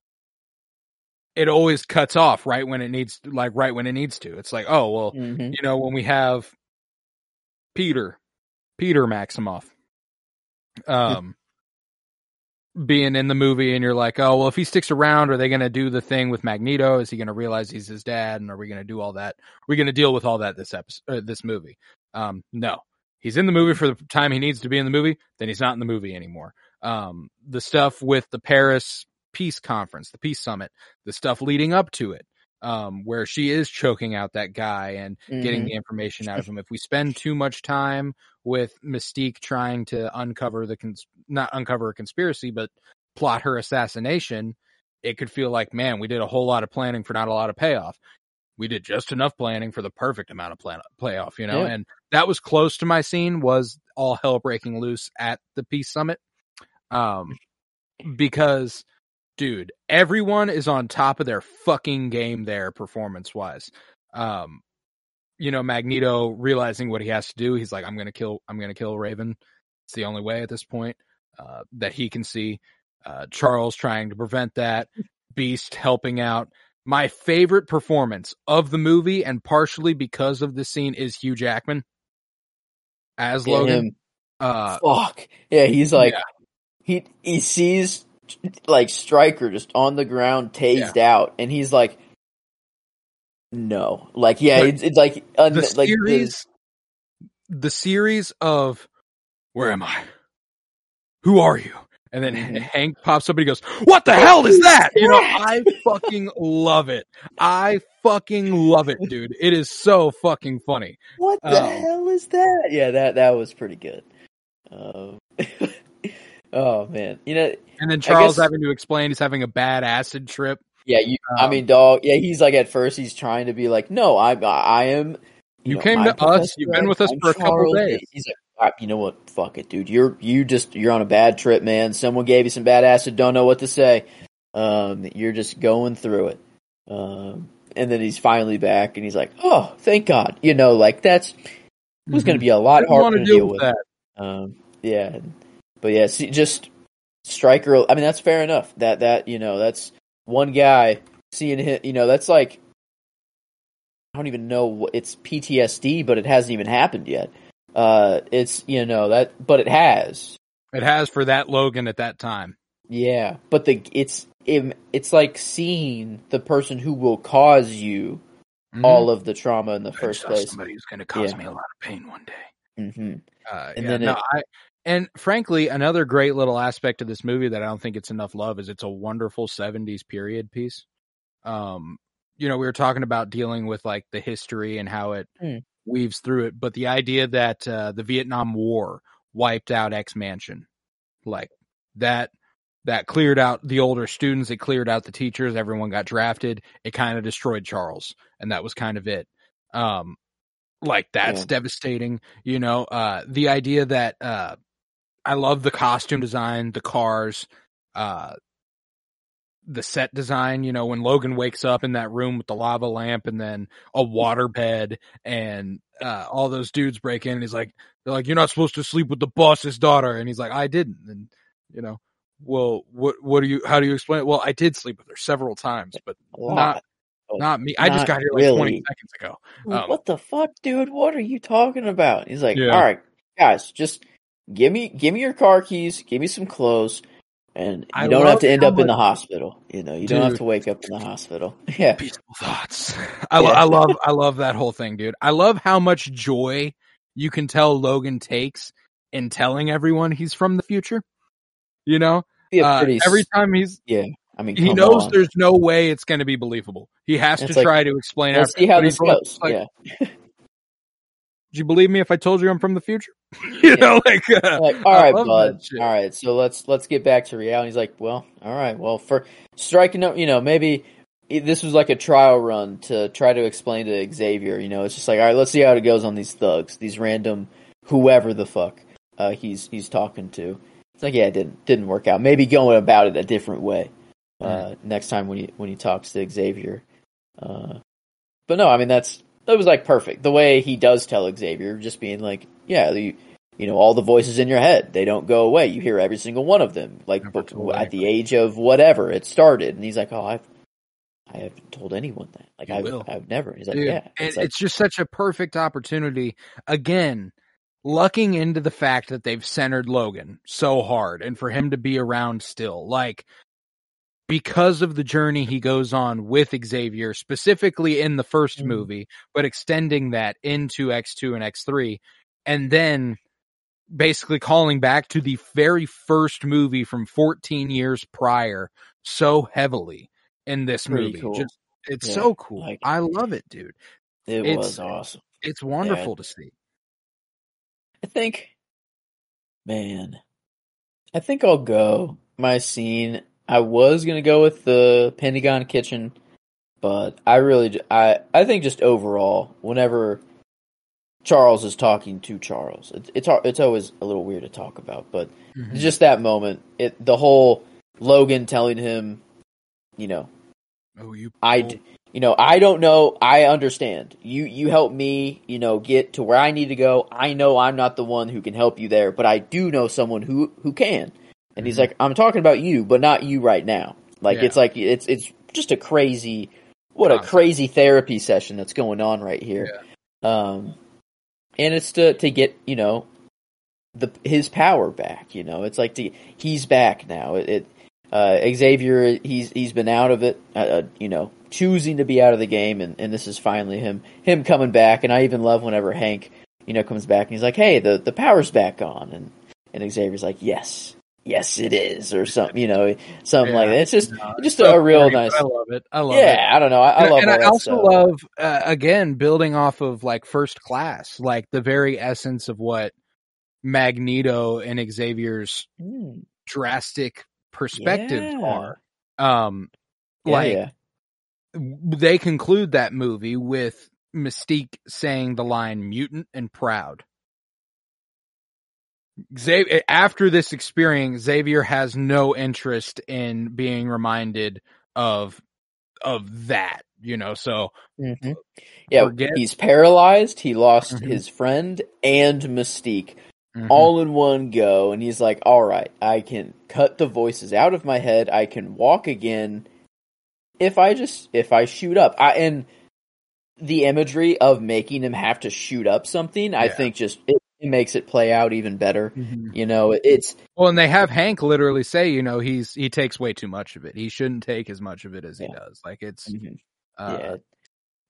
it always cuts off right when it needs like right when it needs to. It's like oh well Mm-hmm. you know when we have peter peter maximoff um being in the movie and you're like oh well if he sticks around are they going to do the thing with magneto? Is he going to realize he's his dad? And are we going to do all that? Are we going to deal with all that this episode uh, this movie? Um no he's in the movie for the time he needs to be in the movie then he's not in the movie anymore um the stuff with the paris peace conference the peace summit the stuff leading up to it um where she is choking out that guy and getting Mhm. the information out of him. If we spend too much time with Mystique trying to uncover the cons- not uncover a conspiracy, but plot her assassination, it could feel like, man, we did a whole lot of planning for not a lot of payoff. We did just enough planning for the perfect amount of plan- payoff, you know, Yeah. and that was close to my scene was all hell breaking loose at the peace summit. Um, because dude, everyone is on top of their fucking game there performance wise. Um, you know, Magneto realizing what he has to do, he's like, I'm gonna kill I'm gonna kill Raven. It's the only way at this point, uh, that he can see. Uh, Charles trying to prevent that, Beast helping out. My favorite performance of the movie, and partially because of the scene, is Hugh Jackman as Yeah, Logan. him. Uh, Fuck. Yeah, he's like Yeah. he he sees like Stryker just on the ground, tased out, and he's like, no, like yeah, it's, it's like un- the like series, the series of where am I? Who are you? And then Mhm. Hank pops up and he goes, "What the hell is that?" You know, I fucking love it. I fucking love it, dude. It is so fucking funny. what the um, hell is that? Yeah, that that was pretty good. Um, oh man, you know, And then Charles guess- having to explain he's having a bad acid trip. yeah, you. I Um, mean, dog. Yeah, he's like at first he's trying to be like, no, I I am. You know, came to us, you've been with us I'm for a couple days. He's like, "Ah, you know what? Fuck it, dude. You're you just you're on a bad trip, man. Someone gave you some bad acid. Don't know what to say. Um, you're just going through it. Um, and then he's finally back, and he's like, oh, thank God. You know, like that's it was going to be a lot Mm-hmm. Harder to to deal with. that. Um, yeah, but yeah, see, just Stryker. I mean, that's fair enough. That that you know, that's one guy seeing him. You know, that's like I don't even know it's PTSD, but it hasn't even happened yet. Uh, it's you know that, but it has. It has for that Logan at that time. Yeah, but the it's it, it's like seeing the person who will cause you all of the trauma in the I first place. Somebody who's going to cause Yeah. me a lot of pain one day. hmm Uh, And yeah, then no, it- I, and frankly, another great little aspect of this movie that I don't think it's enough love is it's a wonderful '70s period piece. Um, you know, we were talking about dealing with like the history and how it Hmm. Weaves through it, but the idea that uh, the Vietnam War wiped out X Mansion, like that, that cleared out the older students, it cleared out the teachers, everyone got drafted, it kind of destroyed Charles, and that was kind of it. Um, like that's Yeah. devastating you know uh the idea that uh i love the costume design the cars uh the set design you know when logan wakes up in that room with the lava lamp and then a water bed and uh all those dudes break in and he's like they're like you're not supposed to sleep with the boss's daughter. And he's like i didn't. And you know well what what do you how do you explain it? Well i did sleep with her several times but not Oh, not me. I just got here like 20 seconds ago. Um, what the fuck, dude? What are you talking about? He's like, Yeah. all right, guys, just give me give me your car keys, give me some clothes, and you I don't have to end up in the hospital. You know, you don't have to wake up in the hospital. Yeah, peaceful thoughts. I, Yeah. I love I love that whole thing, dude. I love how much joy you can tell Logan takes in telling everyone he's from the future. You know, Be a uh, every time he's yeah. I mean, he knows on. there's no way it's going to be believable. He has It's to like, try to explain. Let's after- see how this goes. like, yeah. You believe me if I told you I'm from the future? you know, like, uh, like, all right, bud. All right, so let's let's get back to reality. He's like, well, all right, well, for striking up, you know, maybe this was like a trial run to try to explain to Xavier. You know, it's just like, all right, let's see how it goes on these thugs, these random whoever the fuck uh, he's he's talking to. It's like, yeah, it didn't didn't work out. Maybe going about it a different way uh, next time when he when he talks to Xavier. Uh, but no, I mean that's that was like perfect. The way he does tell Xavier, just being like, yeah, you, you know, all the voices in your head, they don't go away. You hear every single one of them. Like at the age of whatever it started, and he's like, oh, I've I haven't told anyone that. Like I've will. I've never. He's like, Dude, yeah, and it's like, it's just such a perfect opportunity. Again, lucking into the fact that they've centered Logan so hard and for him to be around still. Like, because of the journey he goes on with Xavier, specifically in the 1st Mhm. movie, but extending that into X2 and X3, and then basically calling back to the very first movie from 14 years prior so heavily in this Pretty movie. cool. Just it's Yeah, so cool. like- I love it, dude. it it's- was awesome. It's wonderful to see. I think, man, I think I'll go my scene. I was gonna go with the Pentagon kitchen, but I really, I, I think just overall, whenever Charles is talking to Charles, it's it's it's always a little weird to talk about, but Mhm. just that moment, it the whole Logan telling him, you know, Oh, you. I, you know, I don't know. I understand. You, you help me, you know, get to where I need to go. I know I'm not the one who can help you there, but I do know someone who, who can. And he's Mhm. like, I'm talking about you, but not you right now. Like, Yeah. it's like, it's, it's just a crazy, what a crazy therapy session that's going on right here. Um, and it's to, to get, you know, the, his power back, you know, it's like to, he's back now. It, it uh, Xavier, he's he's been out of it, uh, uh, you know, choosing to be out of the game, and, and this is finally him him coming back. And I even love whenever Hank, you know, comes back and he's like, "Hey, the the power's back on," and and Xavier's like, "Yes, yes, it is," or something, you know, something like that. It's just No, just so a real nice, I love it. I love it. yeah. I don't know, I, I And- love and all I also stuff. love uh, again building off of like first class, like the very essence of what Magneto and Xavier's Hmm, drastic perspectives Yeah. are. Um, yeah, like yeah. they conclude that movie with Mystique saying the line "mutant and proud." Xavier, after this experience, Xavier has no interest in being reminded of of that. You know, so hmm Yeah, forget- he's paralyzed. He lost Mhm. his friend and Mystique. mhm. all in one go and he's like all right i can cut the voices out of my head i can walk again if i just if i shoot up i and the imagery of making him have to shoot up something i think just it, it makes it play out even better Mhm. you know it's Well, and they have Hank literally say, you know, he's he takes way too much of it. He shouldn't take as much of it as he does. Like it's Mhm. uh, yeah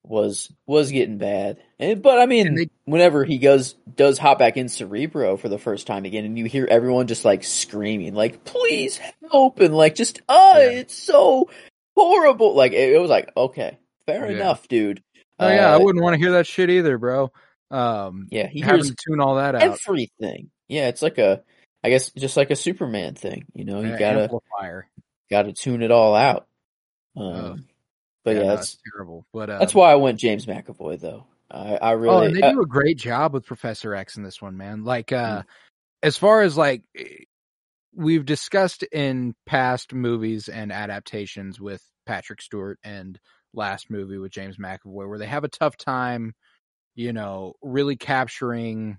was was getting bad and, but i mean they- whenever he goes does hop back in cerebro for the first time again and you hear everyone just like screaming like please help and like just oh Yeah. it's so horrible like it, it was like okay fair Yeah. enough dude Oh yeah, I Uh, wouldn't want to hear that shit either, bro. Um, yeah he having hears to tune all that out. everything yeah it's like a i guess just like a superman thing you know you Yeah, gotta amplifier. gotta tune it all out um Ugh. but yeah, no, that's terrible. But uh, that's why i went james mcavoy though i i Oh, really and they uh, do a great job with Professor X in this one, man. Like, uh, Mm. as far as like we've discussed in past movies and adaptations with Patrick Stewart and last movie with James McAvoy, where they have a tough time, you know, really capturing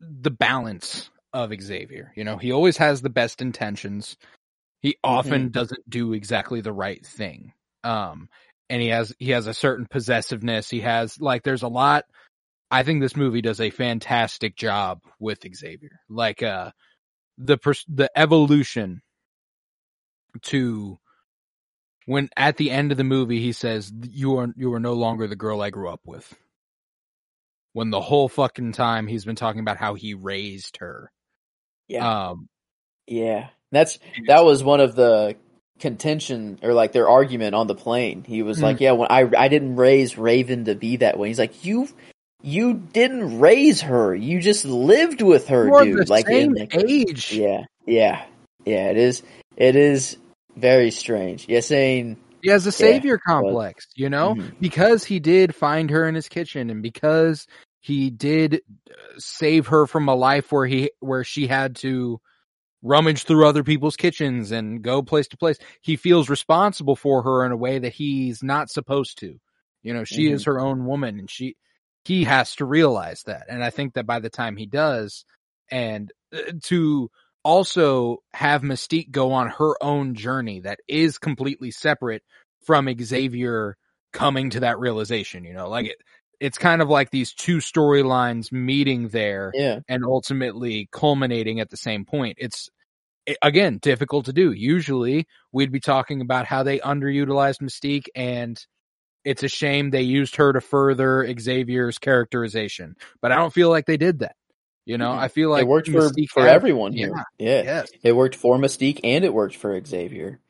the balance of Xavier. You know, he always has the best intentions. He often Mm-hmm. doesn't do exactly the right thing. Um, and he has he has a certain possessiveness. He has like there's a lot. I think this movie does a fantastic job with Xavier. Like uh, the pers- the evolution to when at the end of the movie he says you are you are no longer the girl I grew up with. when the whole fucking time he's been talking about how he raised her. Yeah. Um, Yeah, that's that was one of the contention or like their argument on the plane. He was Mm. like, "Yeah, when I I didn't raise Raven to be that way." He's like, "You you didn't raise her. You just lived with her, we're dude." like, same in, like age. yeah, yeah, yeah. It is it is very strange. Yeah, saying He has a savior complex, you know, Mhm. because he did find her in his kitchen and because he did uh, save her from a life where he where she had to rummage through other people's kitchens and go place to place. He feels responsible for her in a way that he's not supposed to. You know, she is her own woman and she he has to realize that. And I think that by the time he does and uh, to also have Mystique go on her own journey that is completely separate from Xavier coming to that realization, you know, like it, it's kind of like these two storylines meeting there yeah, and ultimately culminating at the same point. It's again difficult to do. Usually we'd be talking about how they underutilized Mystique and it's a shame they used her to further Xavier's characterization, but I don't feel like they did that. You know, Mhm. I feel like it worked for Mystique for everyone here. Yeah. yeah. Yes. It worked for Mystique and it worked for Xavier.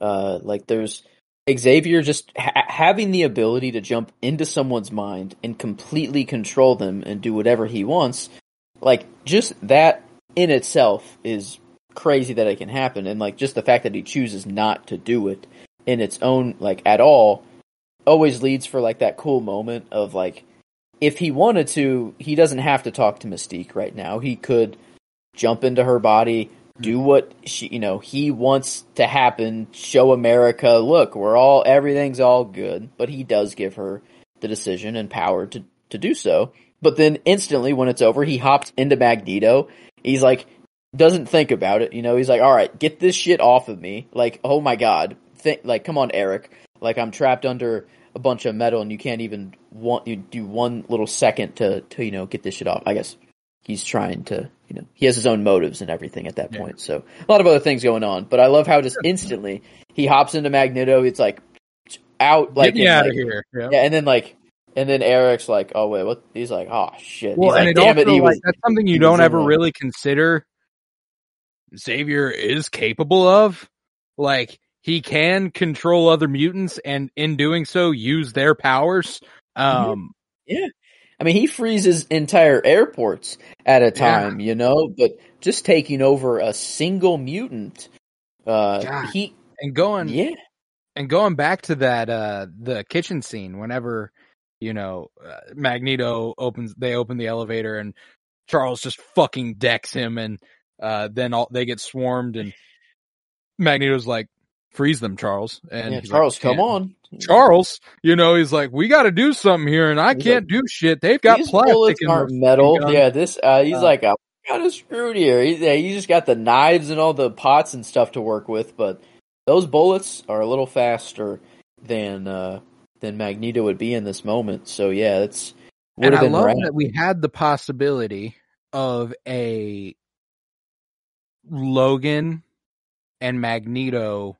Uh, like there's Xavier just ha- having the ability to jump into someone's mind and completely control them and do whatever he wants. Like just that in itself is crazy that it can happen. And like just the fact that he chooses not to do it in its own, like at all, always leads for like that cool moment of like, if he wanted to, he doesn't have to talk to Mystique right now. He could jump into her body, do hmm. what she, you know, he wants to happen, show America, look, we're all, everything's all good. But he does give her the decision and power to, to do so. But then instantly when it's over, he hops into Magneto. He's like, doesn't think about it, you know, he's like, alright, get this shit off of me. Like, oh my god. Think, like, come on, Eric. Like, I'm trapped under a bunch of metal and you can't even want, you do one little second to, to, you know, get this shit off. I guess he's trying to, you know, he has his own motives and everything at that Yeah. point. So a lot of other things going on, but I love how just instantly he hops into Magneto. It's like out, like, Get me and, out like- of here. Yeah. yeah, and then like, and then Eric's like, oh wait, what? He's like, oh shit. Well, He's and like, it damn also it, like was. that's something you don't ever really consider. Xavier is capable of, like he can control other mutants, and in doing so, use their powers. Um, yeah. I mean, he freezes entire airports at a Yeah. time, you know. But just taking over a single mutant, uh, God. he, and going, yeah, and going back to that, uh, the kitchen scene. Whenever you know uh, Magneto opens, they open the elevator, and Charles just fucking decks him, and uh, then all they get swarmed, and Magneto's like, "Freeze them, Charles." And yeah. he's like, Charles, come on, Charles, you know, he's like, we got to do something here, and I He's can't do shit. They've got plastic aren't metal. gun." Yeah, this. Uh, he's Uh, like, I'm kind of screwed here. He, yeah, he just got the knives and all the pots and stuff to work with, but those bullets are a little faster than uh, than Magneto would be in this moment. So yeah, it's And I love rad. that we had the possibility of a Logan and Magneto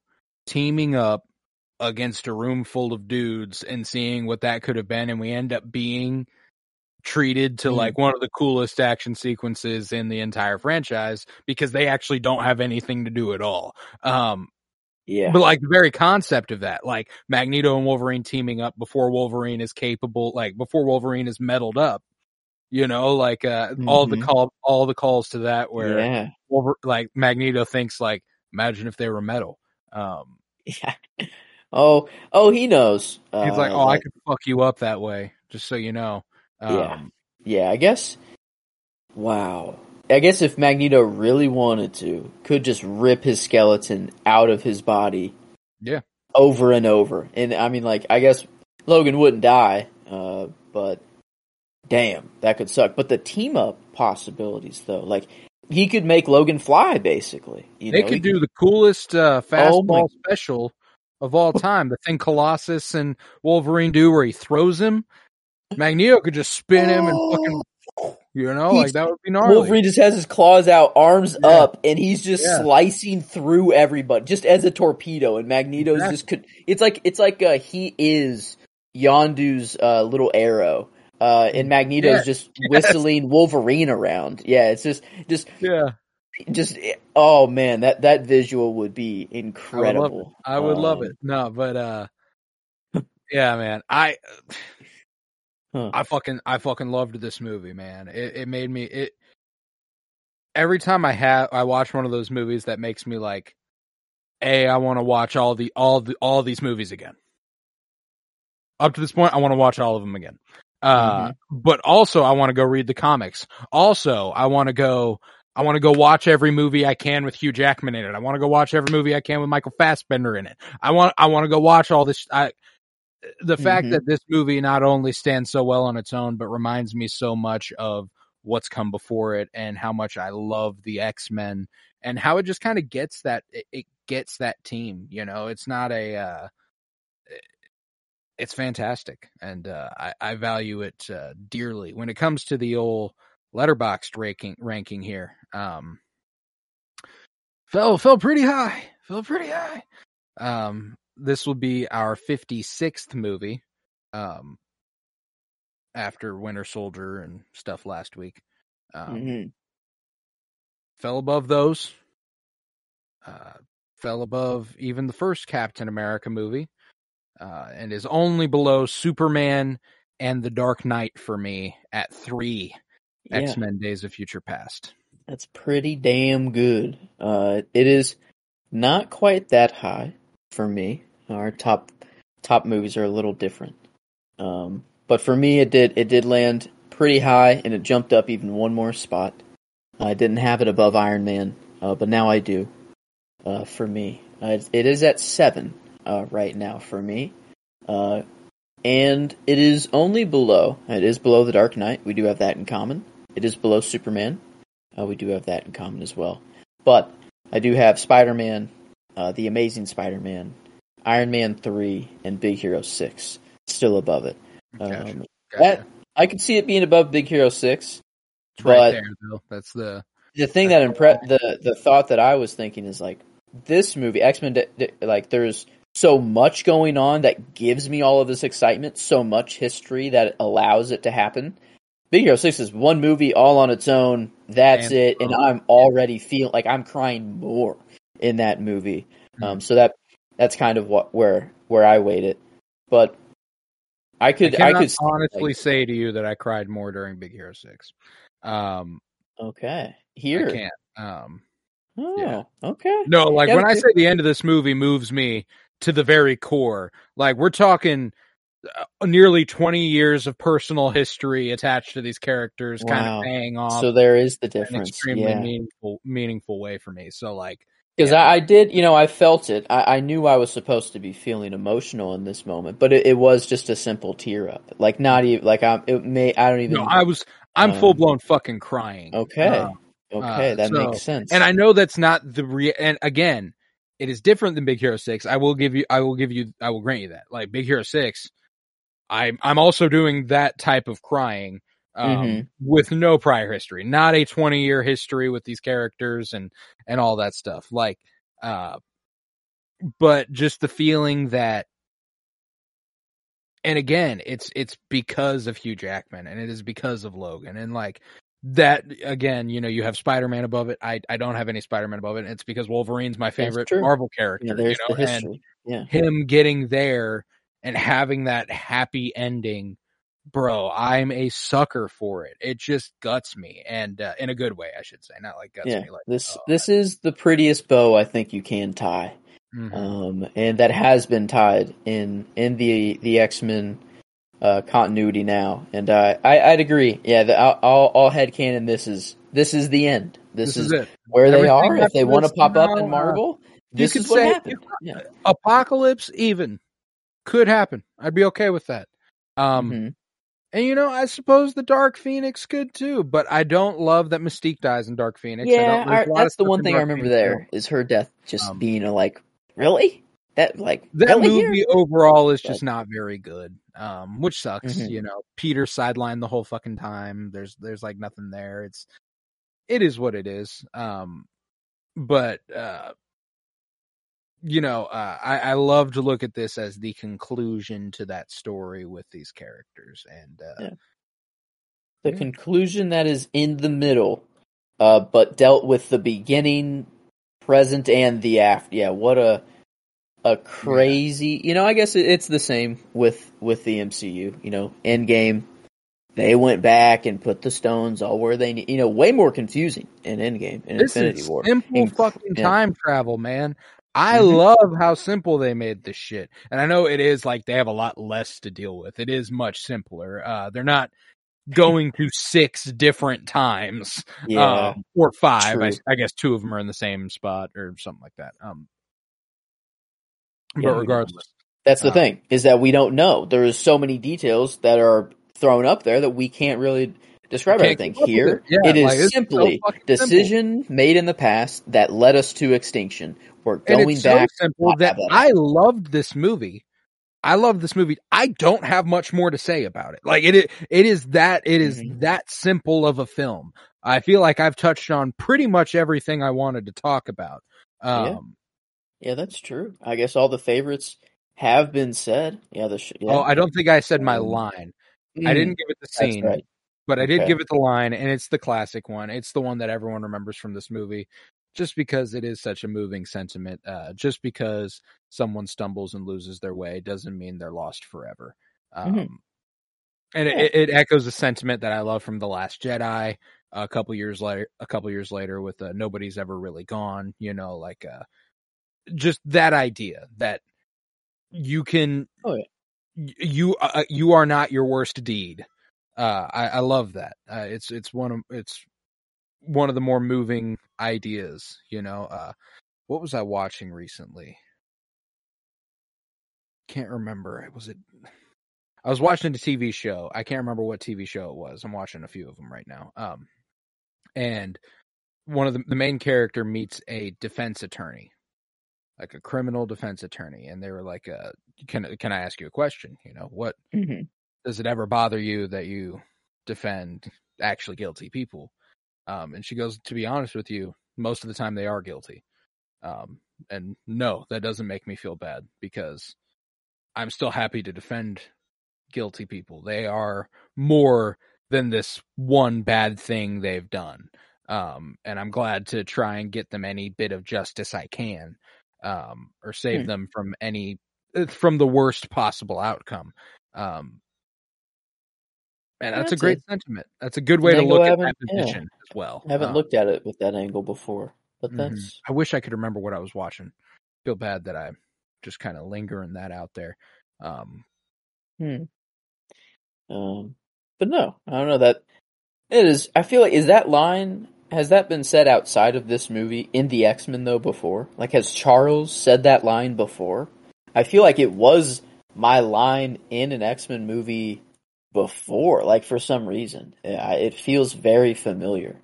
teaming up against a room full of dudes and seeing what that could have been, and we end up being treated to Mhm. like one of the coolest action sequences in the entire franchise because they actually don't have anything to do at all. Um, Yeah, But like the very concept of that, like Magneto and Wolverine teaming up before Wolverine is capable, like before Wolverine is meddled up, you know, like uh, all the Mhm. call, all the calls to that where yeah, Wolver- like Magneto thinks like, imagine if they were metal. Um, yeah. Oh, oh, he knows. he's like, Uh, oh, I could fuck you up that way, just so you know. Um, Yeah. Yeah, I guess. Wow. I guess if Magneto really wanted to, could just rip his skeleton out of his body. Yeah. Over and over. And I mean, like, I guess Logan wouldn't die, uh, but damn, that could suck. But the team up possibilities, though, like, he could make Logan fly, basically. You they know, could do the coolest uh, Oh fastball special of all time. The thing Colossus and Wolverine do where he throws him. Magneto could just spin him and fucking, you know, He's- like that would be gnarly. Wolverine just has his claws out, arms Yeah. up, and he's just Yeah. slicing through everybody, just as a torpedo. And Magneto's Exactly. just could. It's like it's like uh, he is Yondu's uh, little arrow. Uh, and Magneto's Yeah. just whistling Wolverine around. Yeah, it's just, just, Yeah, just. Oh man, that that visual would be I would love it. incredible. I would love Um, it. No, but uh, yeah, man, I Huh. I fucking I fucking loved this movie, man. It it made me it. Every time I have I watch one of those movies that makes me like, a I want to watch all the all the all these movies again. Up to this point, I want to watch all of them again. Uh, but also I want to go read the comics. Also, I want to go. I want to go watch every movie I can with Hugh Jackman in it. I want to go watch every movie I can with Michael Fassbender in it. I want. I want to go watch all this. I, the fact Mhm. that this movie not only stands so well on its own, but reminds me so much of what's come before it and how much I love the X Men and how it just kind of gets that it, it gets that team. You know, it's not a. Uh, it's fantastic, and uh, I, I value it uh, dearly. When it comes to the old Letterboxd ranking ranking here, um, fell fell pretty high, fell pretty high. Um, this will be our fifty sixth movie, um, after Winter Soldier and stuff last week. Um, mhm. fell above those. Uh, fell above even the first Captain America movie, uh, and is only below Superman and The Dark Knight for me at three. Yeah. X Men: Days of Future Past. That's pretty damn good. Uh, it is not quite that high for me. Our top top movies are a little different. Um, but for me, it did it did land pretty high, and it jumped up even one more spot. I didn't have it above Iron Man, uh, but now I do. Uh, for me, uh, it is at seven uh, right now for me, uh, and it is only below. It is below the Dark Knight. We do have that in common. It is below Superman. Uh, we do have that in common as well. But I do have Spider Man, uh, The Amazing Spider Man, Iron Man 3, and Big Hero 6 still above it. Um, gotcha. that I could see it being above Big Hero 6. it's right but- there, though. That's the The thing that impre- the the thought that I was thinking is like this movie X Men like there's so much going on that gives me all of this excitement, so much history that allows it to happen. Big Hero Six is one movie all on its own. That's And- it, and I'm already feel like I'm crying more in that movie. Mm-hmm. Um, so that that's kind of what where where I weight it, but I I could I, cannot could honestly like- say to you that I cried more during Big Hero Six. Um, okay I here. can't. Um, Oh, Yeah. okay. No, like Yeah, when I say the end of this movie moves me to the very core, like we're talking uh, nearly 20 years of personal history attached to these characters kind of paying off So there is the in an difference. extremely yeah. meaningful meaningful way for me. So like Because Yeah. I, I did, you know, I felt it. I, I knew I was supposed to be feeling emotional in this moment, but it, it was just a simple tear up. Like not even like I'm. It may I don't even. no, I was I'm um, full blown fucking crying. okay, Uh, okay, uh, that so- makes sense. and I know that's not the re and again, it is different than Big Hero 6. I will give you I will give you I will grant you that. Like Big Hero 6, I'm I'm also doing that type of crying um, Mhm. with no prior history, not a 20 year history with these characters and and all that stuff. Like uh but just the feeling that and again, it's it's because of Hugh Jackman and it is because of Logan and like that again, you know, you have Spider-Man above it. I I don't have any Spider-Man above it. It's because Wolverine's my favorite. Marvel character. yeah, there's you know, the and. Yeah, him getting there and having that happy ending, bro, I'm a sucker for it. It just guts me, and uh, in a good way, I should say, not like guts yeah. me like This oh, this is the prettiest bow I think you can tie. mhm. um, and that has been tied in in the the X Men uh, continuity now. And uh, I I'd agree. Yeah, the, all all headcanon. This is this is the end. This, this is, is where they are. If they want to this pop up now, in uh, Marvel, this could is what say- happened. Yeah. Apocalypse even could happen. I'd be okay with that. Um, Mhm. and you know, I suppose the Dark Phoenix could too, but I don't love that Mystique dies in Dark Phoenix. I yeah. don't- our- a lot of that's the one in thing I remember Phoenix there is her death just Um, being a like really that like that movie overall is just not very good um which sucks Mhm. you know peter sidelined the whole fucking time there's there's like nothing there it's it is what it is um but uh you know uh i i love to look at this as the conclusion to that story with these characters and uh Yeah. the Yeah. conclusion that is in the middle, uh, but dealt with the beginning, present, and the after. Yeah, what a a crazy. You know, I guess it's the same with with the MCU. You know, Endgame, they went back and put the stones all where they need. You know, way more confusing in Endgame in This Infinity is War. simple fucking yeah. time travel, man. I Mhm. love how simple they made this shit. And I know it is like they have a lot less to deal with. It is much simpler. Uh, they're not going to six different times. Yeah, um, or five. I. I guess two of them are in the same spot or something like that. Um, Yeah, but regardless, that's the uh, thing is that we don't know. There is so many details that are thrown up there that we can't really describe Can't everything keep up with here. it. Yeah, it is like, it's so simply simple. decision made in the past that led us to extinction. We're and going it's back. so simple that I loved this movie. I love this movie. I don't have much more to say about it. Like it, is, it is that it is Mhm. that simple of a film. I feel like I've touched on pretty much everything I wanted to talk about. Um, Yeah. That's true. I guess all the favorites have been said. Yeah, the sh- yeah. Oh, I don't think I said my Um, line. I Mm, didn't give it the scene, right. but I did Okay. give it the line, and it's the classic one. It's the one that everyone remembers from this movie, just because it is such a moving sentiment. Uh, just because someone stumbles and loses their way doesn't mean they're lost forever. Um, Mhm. And Yeah. it, it echoes a sentiment that I love from The Last Jedi. A couple years later, a couple years later, with uh, nobody's ever really gone. You know, like uh, just that idea that you can Oh, yeah. you uh, you are not your worst deed. Uh, I, I love that. Uh, it's it's one of it's one of the more moving ideas. You know, uh, what was I watching recently? Can't remember. Was it? I was watching a TV show. I can't remember what TV show it was. I'm watching a few of them right now. Um, and one of the the main character meets a defense attorney, like a criminal defense attorney, and they were like, uh, "Can can I ask you a question? You know, what Mhm. does it ever bother you that you defend actually guilty people? Um, and she goes, to be honest with you, most of the time they are guilty. Um, and no, that doesn't make me feel bad because I'm still happy to defend guilty people. They are more than this one bad thing they've done. Um, and I'm glad to try and get them any bit of justice I can, um, or save Hmm. them from any, uh, from the worst possible outcome. Um, and Yeah, that's a great a- sentiment. That's a good an way to look at that haven't- yeah. as well. I haven't Um, looked at it with that angle before, but mhm. that's I wish I could remember what I was watching. Feel bad that I just kind of lingering that out there. Um, hmm. Um, but no, I don't know that it is. I feel like is that line has that been said outside of this movie in the X Men though before? Like has Charles said that line before? I feel like it was my line in an X Men movie before. Like for some reason, it feels very familiar.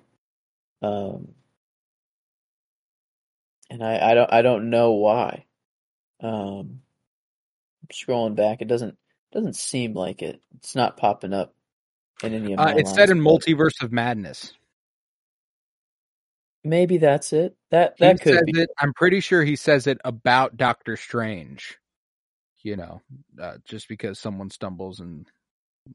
Um, and I, I don't I don't know why. Um, I'm scrolling back, it doesn't doesn't seem like it. It's not popping up in any of my uh, it's said in Multiverse of Madness. Maybe that's it. That He that says could be. it. I'm pretty sure he says it about Doctor Strange. You know, uh, just because someone stumbles and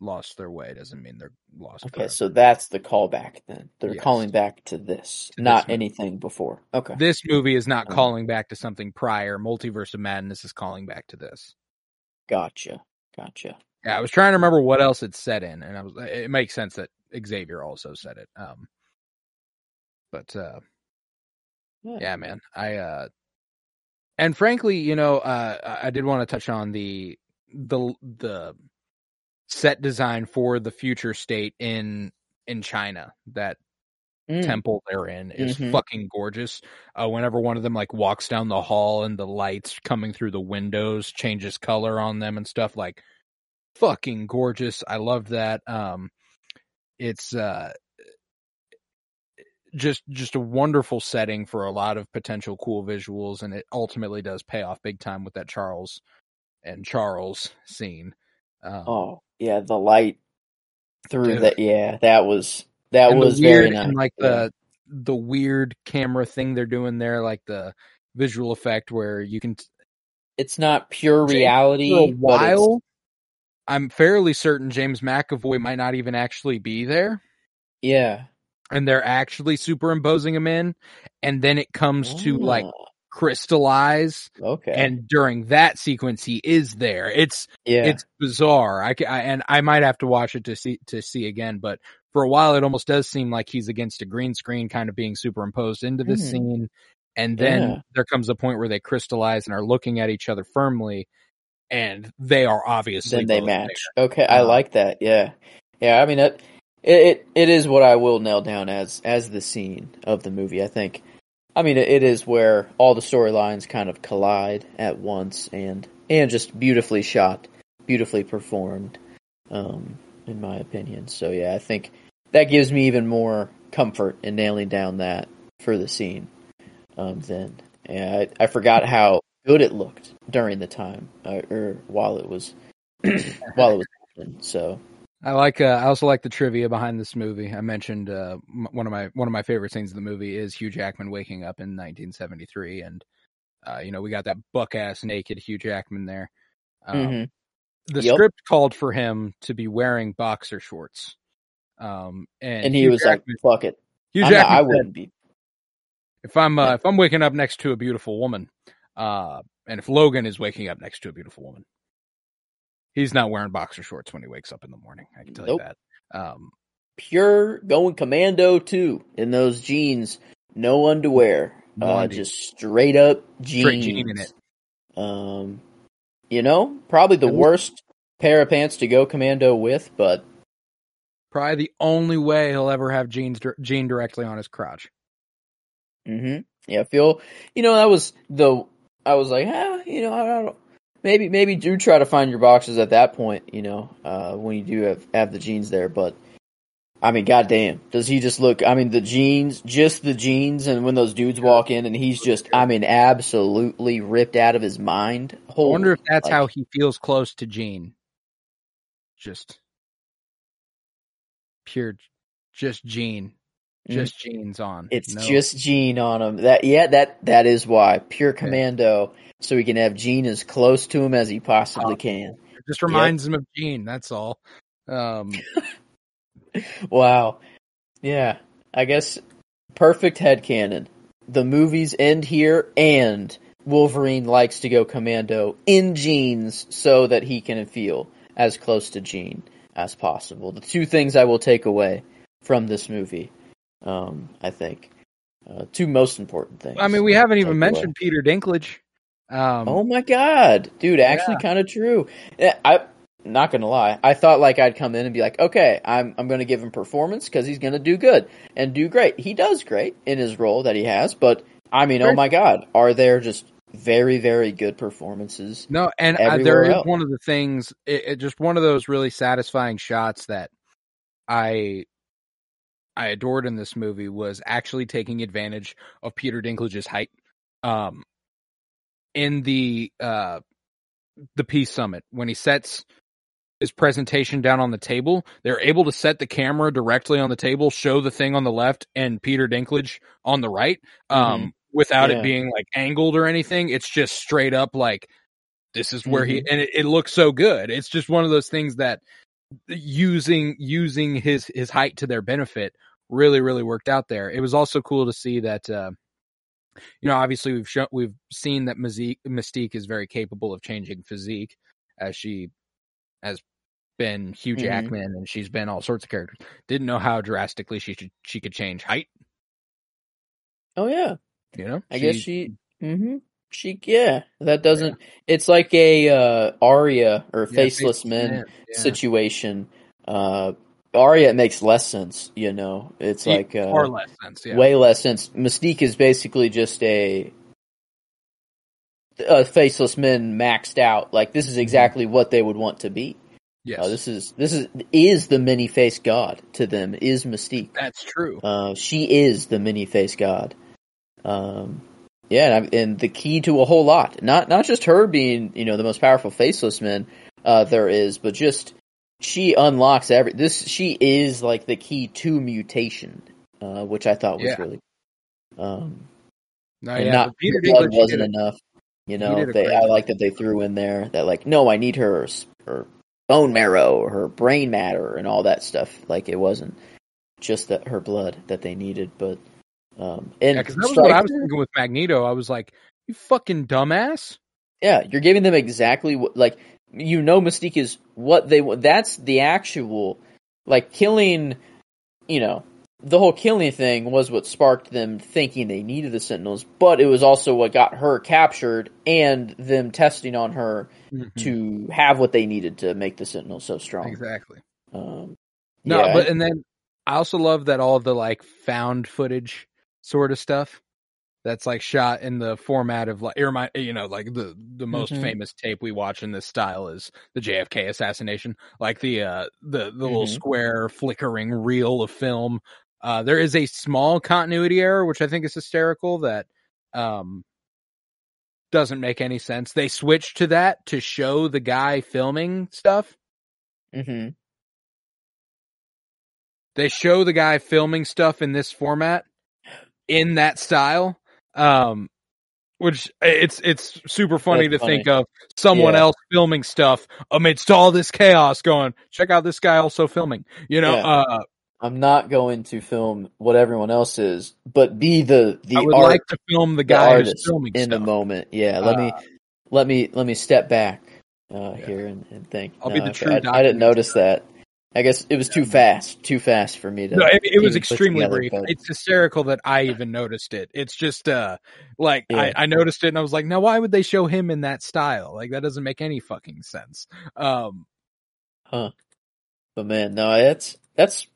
lost their way doesn't mean they're lost. Okay, forever. so that's the callback then. They're Yes. calling back to this, To not this anything before. Okay. this movie is not calling back to something prior. Multiverse of Madness is calling back to this. Gotcha. Gotcha. Yeah, I was trying to remember what else it's said in, and I was. It makes sense that Xavier also said it. Um, but uh, Yeah. yeah, man, I uh, and frankly, you know, uh, I did want to touch on the the the set design for the future state in in China. That Mm, temple they're in is Mhm. fucking gorgeous. Uh, whenever one of them like walks down the hall and the lights coming through the windows changes color on them and stuff, like fucking gorgeous. I love that. Um, it's uh, just just a wonderful setting for a lot of potential cool visuals, and it ultimately does pay off big time with that Charles and Charles scene. Um, Oh, yeah, the light through Dude. that. Yeah, that was that and was weird very nice. and like the the weird camera thing they're doing there, like the visual effect where you can It's not pure reality. for a but while. I'm fairly certain James McAvoy might not even actually be there, Yeah. And they're actually superimposing him in, and then it comes to like Ah, crystallize, okay. and during that sequence he is there. It's yeah. it's bizarre. I, I and I might have to watch it to see to see again, but for a while it almost does seem like he's against a green screen, kind of being superimposed into the Hmm. scene. And then Yeah. there comes a point where they crystallize and are looking at each other firmly, and they are obviously then they match. Okay, I Uh, like that. Yeah, yeah. I mean, it, it it is what I will nail down as as the scene of the movie. I think. I mean, it, is where all the storylines kind of collide at once, and and just beautifully shot, beautifully performed, um, in my opinion. So yeah, I think that gives me even more comfort in nailing down that for the scene. Um, then, and I, I forgot how good it looked during the time, uh, or while it was while it was happening. So I like. Uh, I also like the trivia behind this movie. I mentioned uh, m- one of my one of my favorite scenes of the movie is Hugh Jackman waking up in 1973, and uh, you know we got that buck ass naked Hugh Jackman there. Um, mhm. The Yep. script called for him to be wearing boxer shorts, um, and, and he Hugh was Jackman, like, "Fuck it, Hugh Jackman I said, wouldn't be." if I'm uh, if I'm waking up next to a beautiful woman, uh, and if Logan is waking up next to a beautiful woman, he's not wearing boxer shorts when he wakes up in the morning. I can tell Nope. you that. Um, Pure going commando too in those jeans, no underwear, No uh, just straight up jeans. Straight jean in it. Um, you know, probably the worst pair of pants to go commando with, but Probably the only way he'll ever have jeans Jean directly on his crotch. Mm hmm yeah, feel you know that was the I was like, ah, you know, I don't. Maybe maybe do try to find your boxes at that point, you know, uh, when you do have have the jeans there. But I mean, goddamn, does he just look? I mean, the jeans, just the jeans, and when those dudes walk in, and he's just, I mean, absolutely ripped out of his mind. I wonder if that's like- how he feels close to Jean. Just pure, just Jean. Just Gene's on. It's No- just Gene on him. That yeah, that that is why pure commando, so he can have Jean as close to him as he possibly Oh. can. it just reminds him of Jean. That's all. Um, Wow. Yeah. I guess perfect headcanon. The movies end here and Wolverine likes to go commando in jeans so that he can feel as close to Jean as possible. The two things I will take away from this movie, um, I think. Uh, two most important things. I mean, we haven't even away. mentioned Peter Dinklage. Um, Oh my god, dude! Actually, kind of true. Yeah, I not gonna lie. I thought like I'd come in and be like, okay, I'm I'm gonna give him performance because he's gonna do good and do great. He does great in his role that he has, but I mean, oh my god, are there just very very good performances? No, and uh, there is else. one of the things, it, it just one of those really satisfying shots that I I adored in this movie was actually taking advantage of Peter Dinklage's height. Um, in the uh the peace summit when he sets his presentation down on the table, they're able to set the camera directly on the table, show the thing on the left and Peter Dinklage on the right, um, without Yeah. it being like angled or anything. It's just straight up like this is where Mm-hmm. he and it, it looks so good. It's just one of those things that using using his his height to their benefit really really worked out there. It was also cool to see that uh you know obviously we've shown we've seen that Mystique, Mystique is very capable of changing physique as she has been Hugh Mhm. Jackman and she's been all sorts of characters. Didn't know how drastically she should, she could change height, Oh yeah, you know? I guess she. hmm She yeah, that doesn't. It's like a uh, Arya or Yeah, faceless men. yeah. situation. Uh, Arya it makes less sense, you know. It's Yeah, like uh, less sense, way less sense. Mystique is basically just a, a faceless men maxed out. Like this is exactly what they would want to be. yes. Uh, this is this is is the many faced god to them is Mystique. That's true. Uh, she is the many faced god. Um, yeah, and, and the key to a whole lot. Not not just her being you know the most powerful faceless man uh, there is, but just she unlocks every. This she is like the key to mutation, uh, which I thought was Yeah. really. Um, No, and yeah, not Peter blood wasn't enough. You know, they, I like that they threw in there that like no, I need her her bone marrow or her brain matter and all that stuff. Like it wasn't just that her blood that they needed, but um, and Yeah, because that was what I was thinking with Magneto. I was like, you fucking dumbass. Yeah, you're giving them exactly what, like, you know, Mystique is what they want. That's the actual, like, killing, you know, the whole killing thing was what sparked them thinking they needed the Sentinels, but it was also what got her captured and them testing on her to have what they needed to make the Sentinels so strong. Exactly. Um, No, yeah, but and then I also love that all the like found footage sort of stuff that's like shot in the format of like it remind you know like the the most Mhm. famous tape we watch in this style is the JFK assassination like the uh the the little Mhm. square flickering reel of film uh there is a small continuity error which I think is hysterical that um doesn't make any sense they switched to that to show the guy filming stuff mhm. they show the guy filming stuff in this format in that style um which it's it's super funny That's to think of someone Yeah. else filming stuff amidst all this chaos going check out this guy also filming you know Yeah. uh I'm not going to film what everyone else is, but be the the i would art like to film the the guy who's filming in the moment. Yeah, let me let me let me step back uh, Yeah. here and, and think. I'll be the okay, true I, I didn't notice that. I guess it was too fast, too fast for me to. no, it, it was extremely together, brief. but- It's hysterical that I even noticed it. It's just uh like Yeah. I, I noticed it and I was like, now why would they show him in that style? Like that doesn't make any fucking sense. Um huh? But man, no, that's that's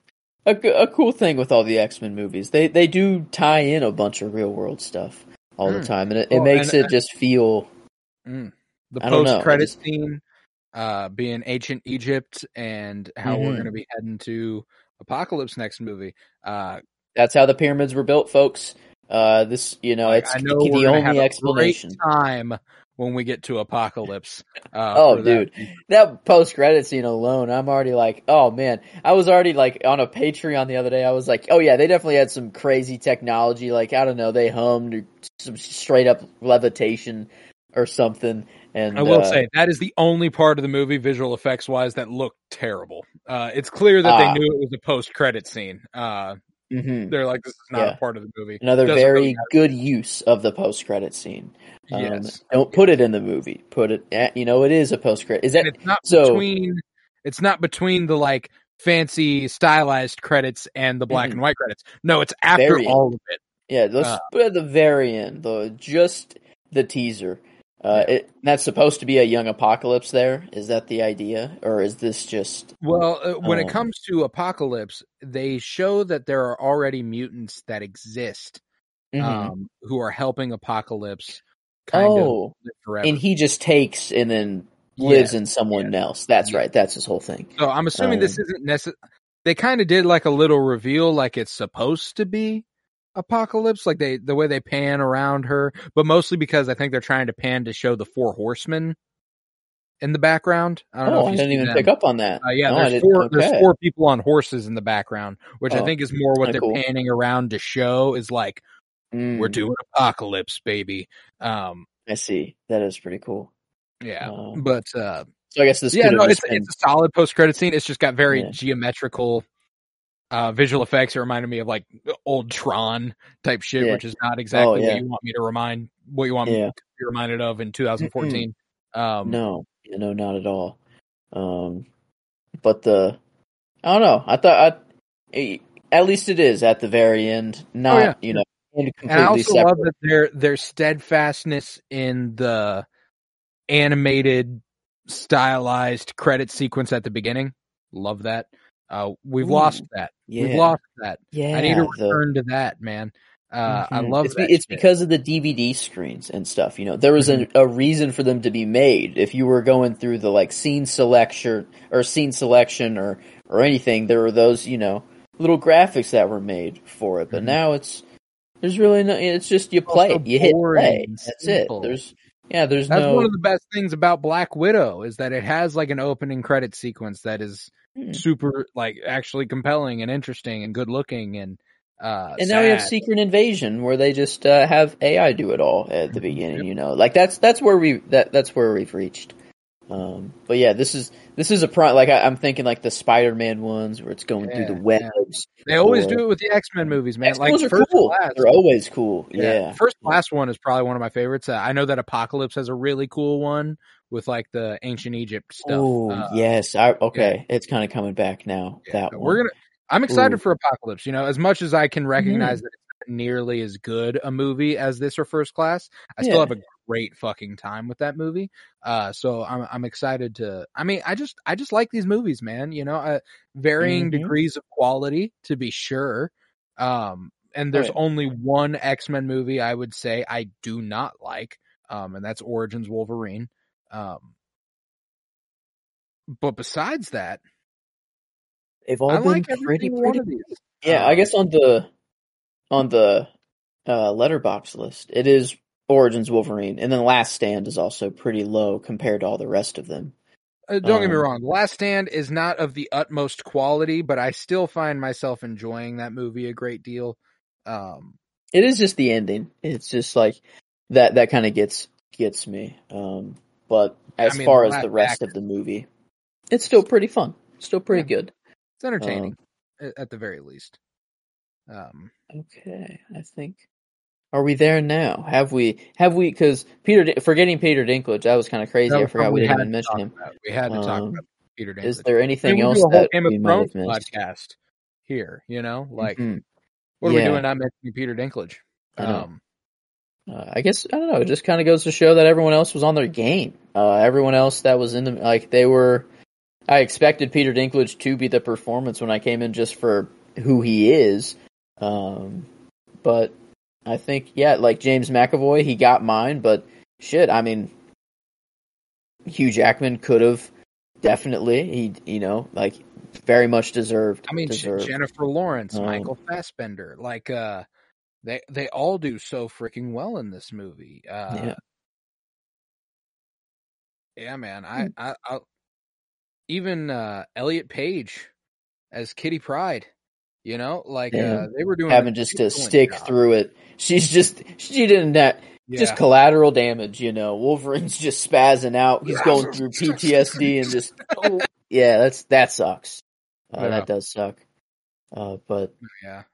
a cool thing with all the X Men movies. They they do tie in a bunch of real world stuff all the Mm. time, and it, it Well, makes and- it just feel. Mm. The I don't know, post credit I just- scene, uh, being ancient Egypt and how we're Mhm. going to be heading to Apocalypse next movie. Uh, That's how the pyramids were built, folks. Uh, this you know, it's know the we're have only a explanation. great time when we get to Apocalypse. Uh, Oh, for that. dude. That post credit scene alone, I'm already like, oh man. I was already like on a Patreon the other day. I was like, oh yeah, they definitely had some crazy technology. Like I don't know, they hummed some straight up levitation or something. And I will uh, say that is the only part of the movie, visual effects wise, that looked terrible. Uh, it's clear that Ah. they knew it was a post credit scene. Uh, mhm. they're like, this is not Yeah. a part of the movie. another very really good use of the post credit scene. Um, Yes. Don't put it in the movie. Put it. At, you know, it is a post credit. Is that and it's not so- between it's not between the like fancy stylized credits and the black Mhm. and white credits. No, it's after all of it. Yeah, let's Uh, put at the very end, though, just the teaser. Uh, it, that's supposed to be a young apocalypse. There is that the idea, or is this just? Well, uh, when it Um, comes to Apocalypse, they show that there are already mutants that exist Mhm. um, who are helping Apocalypse kind oh, and he just takes and then lives Yes, in someone yes, else. That's yes. right. That's his whole thing. so I'm assuming this um, isn't necessary. They kind of did like a little reveal, like it's supposed to be Apocalypse, like they the way they pan around her, but mostly because I think they're trying to pan to show the four horsemen in the background. I don't know Oh, if I didn't even them. pick up on that. Uh, yeah, No, there's four. There's four people on horses in the background, which I Oh, think is more what they're cool. panning around to show is like Mm, we're doing apocalypse, baby. Um, I see. That is pretty cool. yeah, Um, but uh, So I guess this. yeah, no, it's been- it's a solid post credit scene. It's just got very Yeah. geometrical uh visual effects. It reminded me of like old Tron type shit, Yeah. which is not exactly yeah. what you want me to remind what you want me to be reminded of in 2014. um, No, yeah, no, not at all. Um, but the I don't know. I thought I, at least it is at the very end, not Oh, yeah. you know, and And I completely also separate. love that their their steadfastness in the animated, stylized credit sequence at the beginning. Love that. Uh, we've Ooh, lost that. yeah, We've lost that. yeah. I need to the- return to that, man. Uh, I Mhm. love it's, that. It's shit. because of the DVD screens and stuff. You know, there was Mm-hmm. a, a reason for them to be made. If you were going through the like scene selection or scene selection or or anything, there were those you know little graphics that were made for it. But Mhm. now it's there's really no. It's just you play Also it, you hit play. That's simple. it. There's yeah. There's That's no. one of the best things about Black Widow is that it has like an opening credit sequence that is Hmm. super, like actually compelling and interesting and good looking and uh. and now we have. Secret Invasion, where they just uh, have AI do it all at the Mhm. beginning. Yep. You know, like that's that's where we that that's where we've reached. Um, but yeah, this is this is a pro like I, I'm thinking like the Spider-Man ones where it's going through the webs. They always or- do it with the X Men movies, man. X-Men like first cool. class. They're always cool. Yeah. First class one is probably one of my favorites. Uh, I know that Apocalypse has a really cool one with like the ancient Egypt stuff. Oh Uh, yes, I okay. It's kind of coming back now. yeah, that one. we're gonna. I'm excited Ooh. for Apocalypse. You know, as much as I can recognize Mm-hmm. that it's not nearly as good a movie as this or First Class, I still have a great fucking time with that movie. Uh, so I'm I'm excited to. I mean, I just I just like these movies, man. You know, uh, varying Mhm. degrees of quality to be sure. Um, and there's yeah. only one X Men movie I would say I do not like, um, and that's Origins Wolverine. Um, but besides that, They've all I been like pretty pretty. Yeah, I Um, guess on the on the uh, Letterboxd list, it is Origins Wolverine, and then Last Stand is also pretty low compared to all the rest of them. Uh, don't get me Um, wrong. Last Stand is not of the utmost quality, but I still find myself enjoying that movie a great deal. Um, It is just the ending. It's just like that. That kind of gets gets me. Um, but as I mean, far as the rest act- of the movie, it's still pretty fun. Still pretty good. it's entertaining Um, at the very least. Um, Okay, I think. Are we there now? Have we? Have we? Because Peter, forgetting Peter Dinklage, that was kind of crazy. that I forgot something we didn't even mention him. about. We had to talk Um, about Peter Dinklage. Is there anything we else do a whole that Game of we might have missed? podcast here. You know, like Mhm. what are we doing? I'm mentioning Peter Dinklage. I know. Um, Uh, I guess I don't know. It just kind of goes to show that everyone else was on their game. Uh, everyone else that was in the like they were. I expected Peter Dinklage to be the performance when I came in just for who he is, um, but I think yeah, like James McAvoy, he got mine. But shit, I mean, Hugh Jackman could have definitely he you know like very much deserved. I mean, deserved. Jennifer Lawrence, Um, Michael Fassbender, like uh, they they all do so freaking well in this movie. Uh, Yeah. yeah, man. Hmm. I I I'll, even uh, Elliot Page as Kitty Pryde. You know, like Yeah. uh, they were doing having just to stick job. through it. She's just she didn't that Yeah. just collateral damage, you know. Wolverine's just spazzing out. He's going through PTSD and just oh, yeah, that's that sucks. Uh, Yeah. That does suck. Uh, but yeah.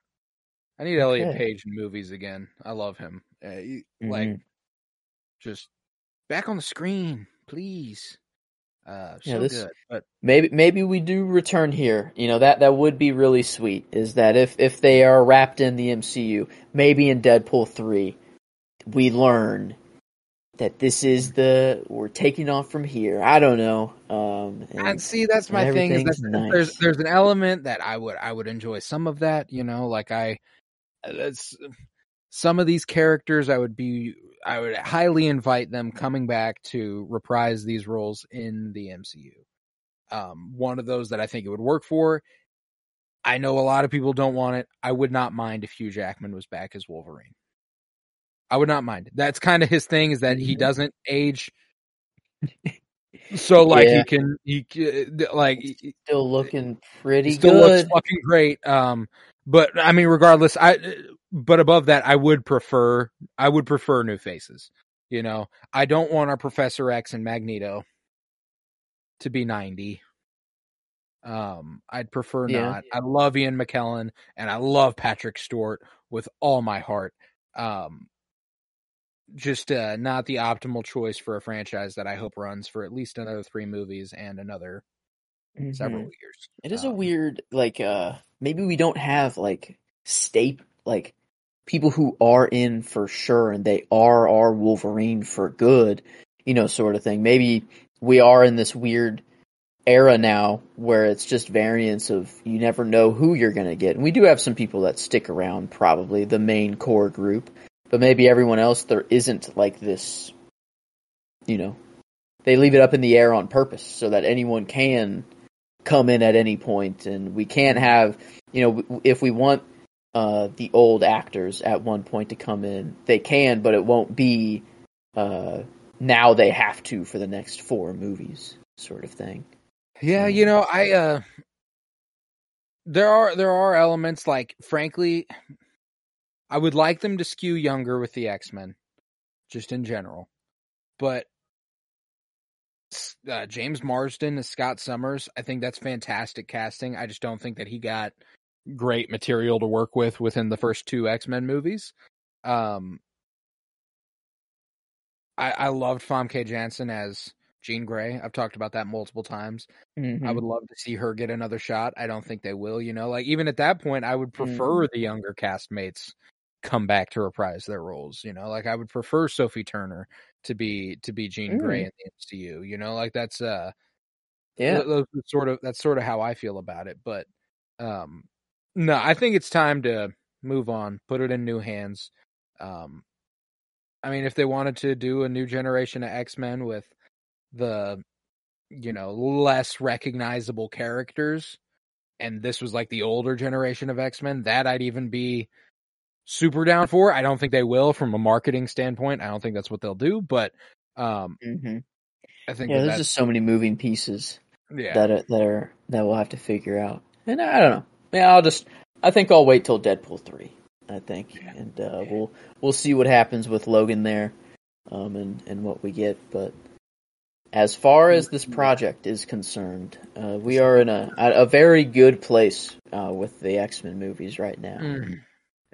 I need Elliot. Page in movies again. I love him. Uh, he- Like mhm. just back on the screen, please. Uh, Yeah, this- good. But maybe maybe we do return here. You know that that would be really sweet. Is that if if they are wrapped in the MCU, maybe in Deadpool three, we learn that this is the we're taking off from here. I don't know. Um, and- and see that's my thing is nice. there's there's an element that I would I would enjoy some of that you know like I that's some of these characters I would be I would highly invite them coming back to reprise these roles in the MCU. Um, one of those that I think it would work for. I know a lot of people don't want it. I would not mind if Hugh Jackman was back as Wolverine. I would not mind. That's kind of his thing is that he doesn't age. So like Yeah. he can he like still looking pretty still good. looks fucking great. Um, but I mean, regardless, I but above that, I would prefer I would prefer new faces. You know, I don't want our Professor X and Magneto to be ninety. Um, I'd prefer Yeah. not. I love Ian McKellen and I love Patrick Stewart with all my heart. Um, just uh, not the optimal choice for a franchise that I hope runs for at least another three movies and another Mhm. several years. It is a Um, weird like uh maybe we don't have like state like people who are in for sure and they are our Wolverine for good, you know, sort of thing. Maybe we are in this weird era now where it's just variants of you never know who you're going to get. And we do have some people that stick around probably the main core group, but maybe everyone else there isn't like this you know, they leave it up in the air on purpose so that anyone can come in at any point and we can't have you know if we want uh the old actors at one point to come in they can but it won't be uh now they have to for the next four movies sort of thing Yeah, you know, I uh there are there are elements like frankly I would like them to skew younger with the X-Men just in general. But uh, James Marsden as Scott Summers. I think that's fantastic casting. I just don't think that he got great material to work with within the first two X Men movies. Um, I, I loved Famke Janssen as Jean Grey. I've talked about that multiple times. Mhm. I would love to see her get another shot. I don't think they will. You know, like even at that point, I would prefer the younger castmates come back to reprise their roles. You know, like I would prefer Sophie Turner to be to be Jean Grey in the MCU. You know, like that's uh yeah. th- those sort of that's sort of how I feel about it. But um no, I think it's time to move on, put it in new hands. Um I mean if they wanted to do a new generation of X-Men with the you know, less recognizable characters and this was like the older generation of X-Men, that I'd even be super down for. I don't think they will from a marketing standpoint. I don't think that's what they'll do, but um hmm I think Yeah, that there's just so many moving pieces yeah. that are, that are that we'll have to figure out. And I don't know. Yeah, I'll just. I think I'll wait till Deadpool three. I think, and uh, we'll we'll see what happens with Logan there, um, and and what we get. But as far as this project is concerned, uh, we are in a a very good place uh, with the X Men movies right now. Mm.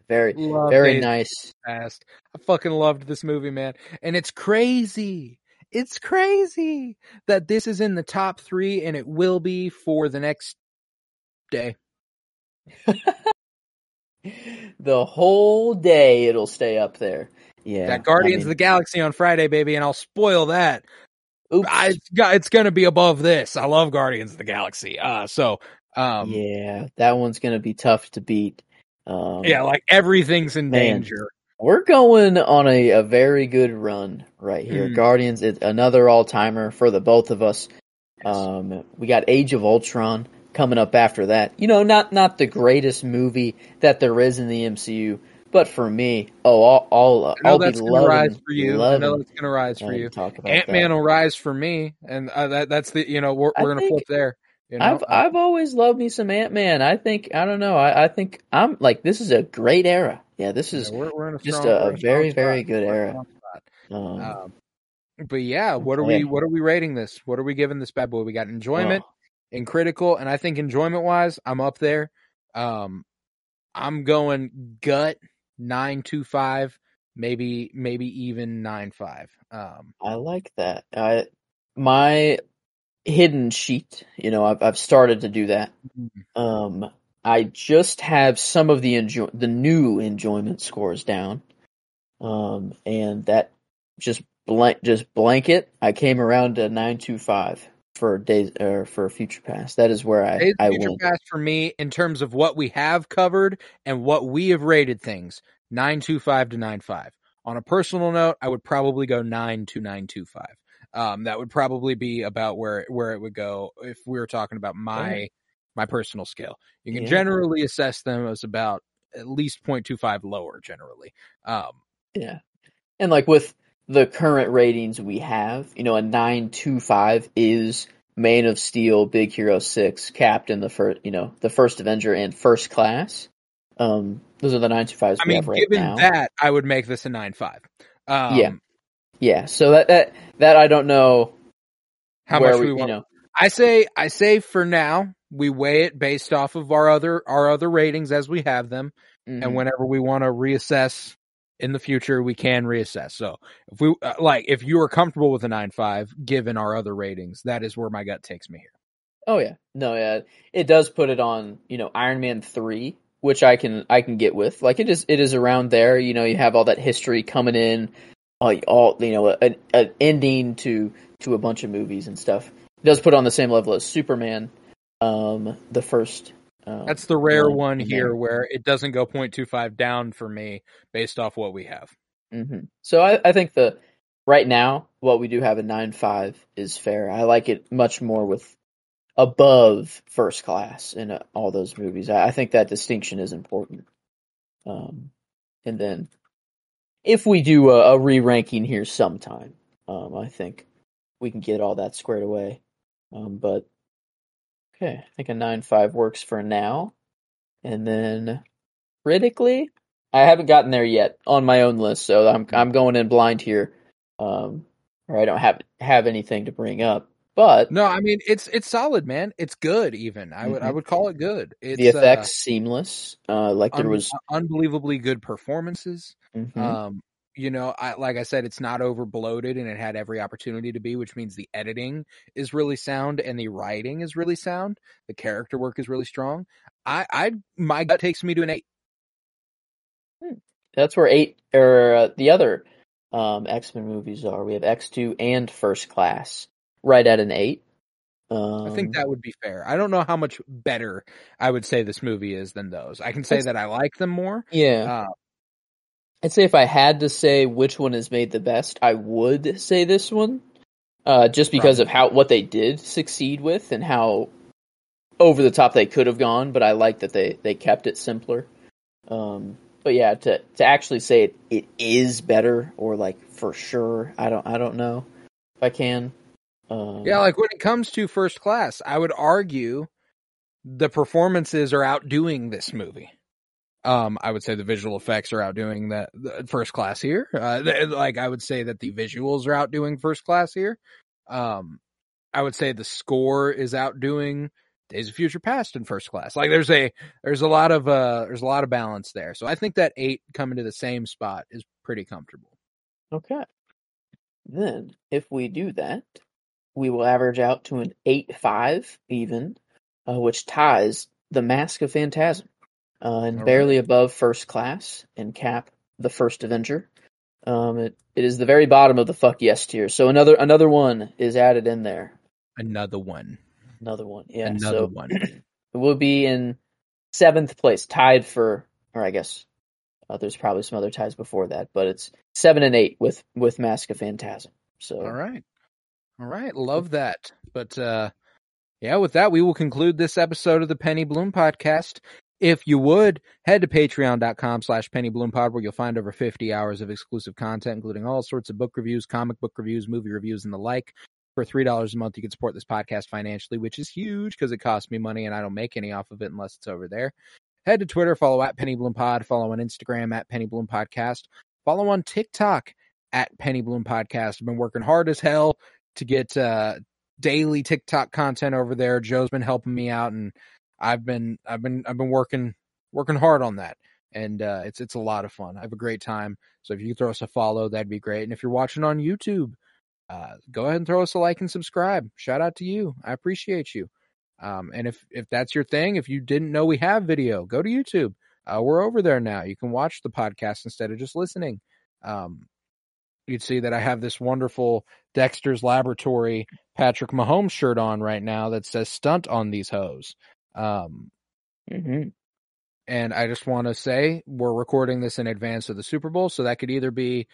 Very Love very Days nice. Past. I fucking loved this movie, man. And it's crazy. It's crazy that this is in the top three and it will be for the next day. The whole day it'll stay up there. Yeah, That Guardians I of the Galaxy on Friday, baby, and I'll spoil that. oops. I, it's, gonna be above this. I love Guardians of the Galaxy. Uh, so, um, yeah, yeah, that one's gonna be tough to beat. Um, yeah, like everything's in Man. danger. we're going on a, a very good run right here. Mm. Guardians, it's another all timer for the both of us. Um, we got Age of Ultron coming up after that. You know, not not the greatest movie that there is in the MCU, but for me, oh, I'll I'll, uh, I'll that's be gonna loving, rise for you. I know that's gonna rise for you. to talk about Ant Man will rise for me, and uh, that that's the you know we're we're gonna flip there. You know, I've I've always loved me some Ant Man. I think I don't know. I, I think I'm like this is a great era. Yeah, this Yeah, is we're, we're in a just strong, a- a very, very good We're era. um, Um, but yeah, what are Okay. we what are we rating this? What are we giving this bad boy? We got enjoyment oh, and critical, and I think enjoyment wise, I'm up there. Um, I'm going gut nine two five, maybe maybe even nine five. Um, I like that. I my hidden sheet. You know, I've I've started to do that. Um, I just have some of the enjoy the new enjoyment scores down. Um, and that just blank just blanket. I came around to nine two five for days or for future pass. That is where I Days I Future. Past for me in terms of what we have covered and what we have rated things nine two five to nine five. On a personal note, I would probably go nine to nine two five. Um, that would probably be about where where it would go if we were talking about my my personal scale. You can Yeah. generally assess them as about at least 0.25 lower generally. Um, Yeah. And like with the current ratings we have, you know, a 925 is Man of Steel, Big Hero 6, Captain, the first, you know, the first Avenger and First Class. Um, those are the 925s I we mean, have right given now. that, I would make this a nine five. Um, Yeah. Yeah. So that, that, that I don't know How much we, we you want? know, I say I say for now we weigh it based off of our other our other ratings as we have them, mhm. and whenever we want to reassess in the future, we can reassess. So if we uh, like, if you are comfortable with a nine five, given our other ratings, that is where my gut takes me here. Oh yeah, no, yeah, it does put it on. You know, Iron Man three, which I can I can get with. Like it is it is around there. You know, you have all that history coming in, all, all you know, an, an ending to to a bunch of movies and stuff. It does put on the same level as Superman, um, the first. Um, That's the rare one one here where it doesn't go 0.25 down for me based off what we have. hmm So I, I think the right now what we do have a nine five is fair. I like it much more with above first class in uh, all those movies. I, I think that distinction is important. Um, and then if we do a, a re-ranking here sometime, um, I think we can get all that squared away. Um, but okay, I think a nine five works for now. And then critically, I haven't gotten there yet on my own list, so I'm I'm going in blind here. Um, or I don't have have anything to bring up. But No, I mean it's it's solid, man. It's good. Even I would I Mhm. would call it good. It's the effects uh, seamless. Uh, like there un- was. unbelievably good performances. Mhm. Um, you know, I like I said, it's not over bloated, and it had every opportunity to be, which means the editing is really sound and the writing is really sound. The character work is really strong. I, I, my gut takes me to an eight. That's where eight or uh, the other um, X Men movies are. We have X two and First Class, right at an eight. Um, I think that would be fair. I don't know how much better I would say this movie is than those. I can say that I like them more. Yeah, Uh, I'd say if I had to say which one is made the best, I would say this one, uh, just because of how what they did succeed with and how over the top they could have gone. But I like that they they kept it simpler. Um, but yeah, to to actually say it, it is better or like for sure, I don't I don't know if I can. Um, yeah, like when it comes to first class, I would argue the performances are outdoing this movie. Um, I would say the visual effects are outdoing the, the first class here. Uh, th- like I would say that the visuals are outdoing first class here. Um, I would say the score is outdoing Days of Future Past in first class. Like there's a there's a lot of uh there's a lot of balance there. So I think that eight coming to the same spot is pretty comfortable. Okay. Then, if we do that, we will average out to an 8 5 even, uh, which ties The Mask of Phantasm uh, and All barely above First Class and cap the first Avenger. Um, it, it is the very bottom of the fuck yes tier. So another another one is added in there. Another one. Another one. Yeah. Another so one. it will be in seventh place, tied for, or I guess uh, there's probably some other ties before that, but it's seven and eight with with Mask of Phantasm. So All right. All right. Love that. But uh yeah, with that we will conclude this episode of the Penny Bloom podcast. If you would, head to patreon.com slash pennybloom.pod where you'll find over 50 hours of exclusive content, including all sorts of book reviews, comic book reviews, movie reviews, and the like. For $3 a month, you can support this podcast financially, which is huge because it costs me money and I don't make any off of it unless it's over there. Head to Twitter, follow at PennyBloomPod, follow on Instagram at Penny Bloom PennyBloomPodcast, follow on TikTok at Penny Bloom Podcast. I've been working hard as hell to get uh, daily TikTok content over there. Joe's been helping me out, and I've been I've been I've been working working hard on that, and uh, it's it's a lot of fun. I have a great time. So if you throw us a follow, that'd be great. And if you're watching on YouTube, uh, go ahead and throw us a like and subscribe. Shout out to you. I appreciate you. Um, and if if that's your thing, if you didn't know we have video, go to YouTube. Uh, we're over there now. You can watch the podcast instead of just listening. Um, you'd see that I have this wonderful Dexter's Laboratory Patrick Mahomes shirt on right now that says stunt on these hoes. Um, mhm. and I just want to say we're recording this in advance of the Super Bowl, so that could either be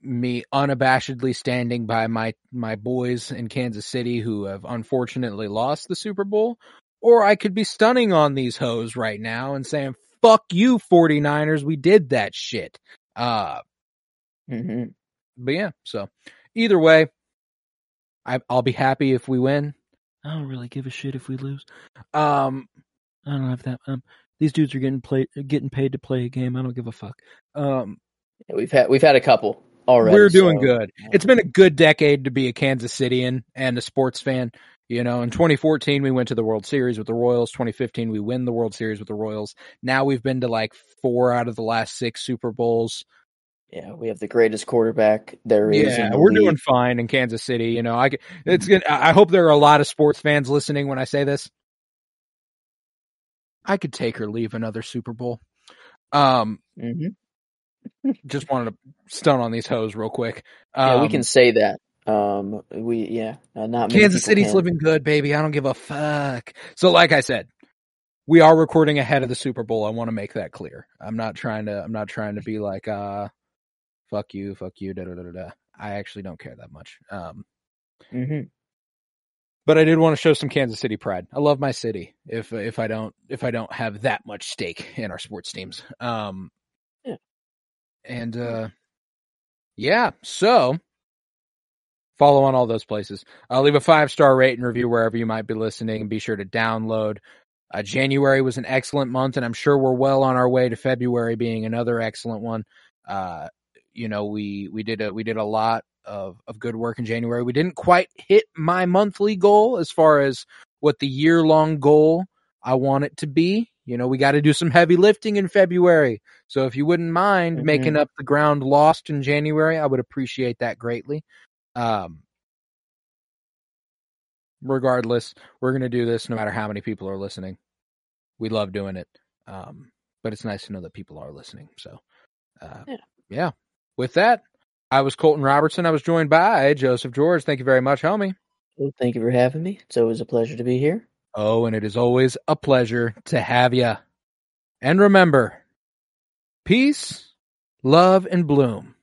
me unabashedly standing by my my boys in Kansas City who have unfortunately lost the Super Bowl, or I could be stunning on these hoes right now and saying fuck you 49ers, we did that shit. Uh Mhm. But yeah, so either way, I, I'll be happy if we win. I don't really give a shit if we lose. Um, I don't have that. Um, these dudes are getting play, getting paid to play a game. I don't give a fuck. Um, we've had we've had a couple already. we're doing so- good. It's been a good decade to be a Kansas Cityan and a sports fan. You know, in 2014 we went to the World Series with the Royals. 2015 we win the World Series with the Royals. Now we've been to like four out of the last six Super Bowls. Yeah, we have the greatest quarterback there is. Yeah, we're league. doing fine in Kansas City. You know, I it's good. I hope there are a lot of sports fans listening when I say this. I could take or leave another Super Bowl. Um, Mhm. just wanted to stun on these hoes real quick. Yeah, we Um, can say that. Um, we yeah, uh, not Kansas City's can. living good, baby. I don't give a fuck. So, like I said, we are recording ahead of the Super Bowl. I want to make that clear. I'm not trying to. I'm not trying to be like, uh, fuck you, fuck you, da da da da. da. I actually don't care that much. Um, Mhm. but I did want to show some Kansas City pride. I love my city. If if I don't if I don't have that much stake in our sports teams, um, Yeah. and uh, yeah. So follow on all those places. Uh, leave a five star rate and review wherever you might be listening, and be sure to download. Uh, January was an excellent month, and I'm sure we're well on our way to February being another excellent one. Uh, you know, we we did a we did a lot of, of good work in January. We didn't quite hit my monthly goal as far as what the year long goal I want it to be. You know, we got to do some heavy lifting in February. So if you wouldn't mind Mhm. making up the ground lost in January, I would appreciate that greatly. Um, regardless, we're going to do this no matter how many people are listening. We love doing it. Um, but it's nice to know that people are listening. So, uh, Yeah. yeah. With that, I was Colton Robertson. I was joined by Joseph George. Thank you very much, homie. Well, thank you for having me. It's always a pleasure to be here. Oh, and it is always a pleasure to have you. And remember, peace, love, and bloom.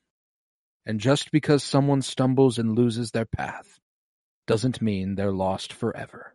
And just because someone stumbles and loses their path doesn't mean they're lost forever.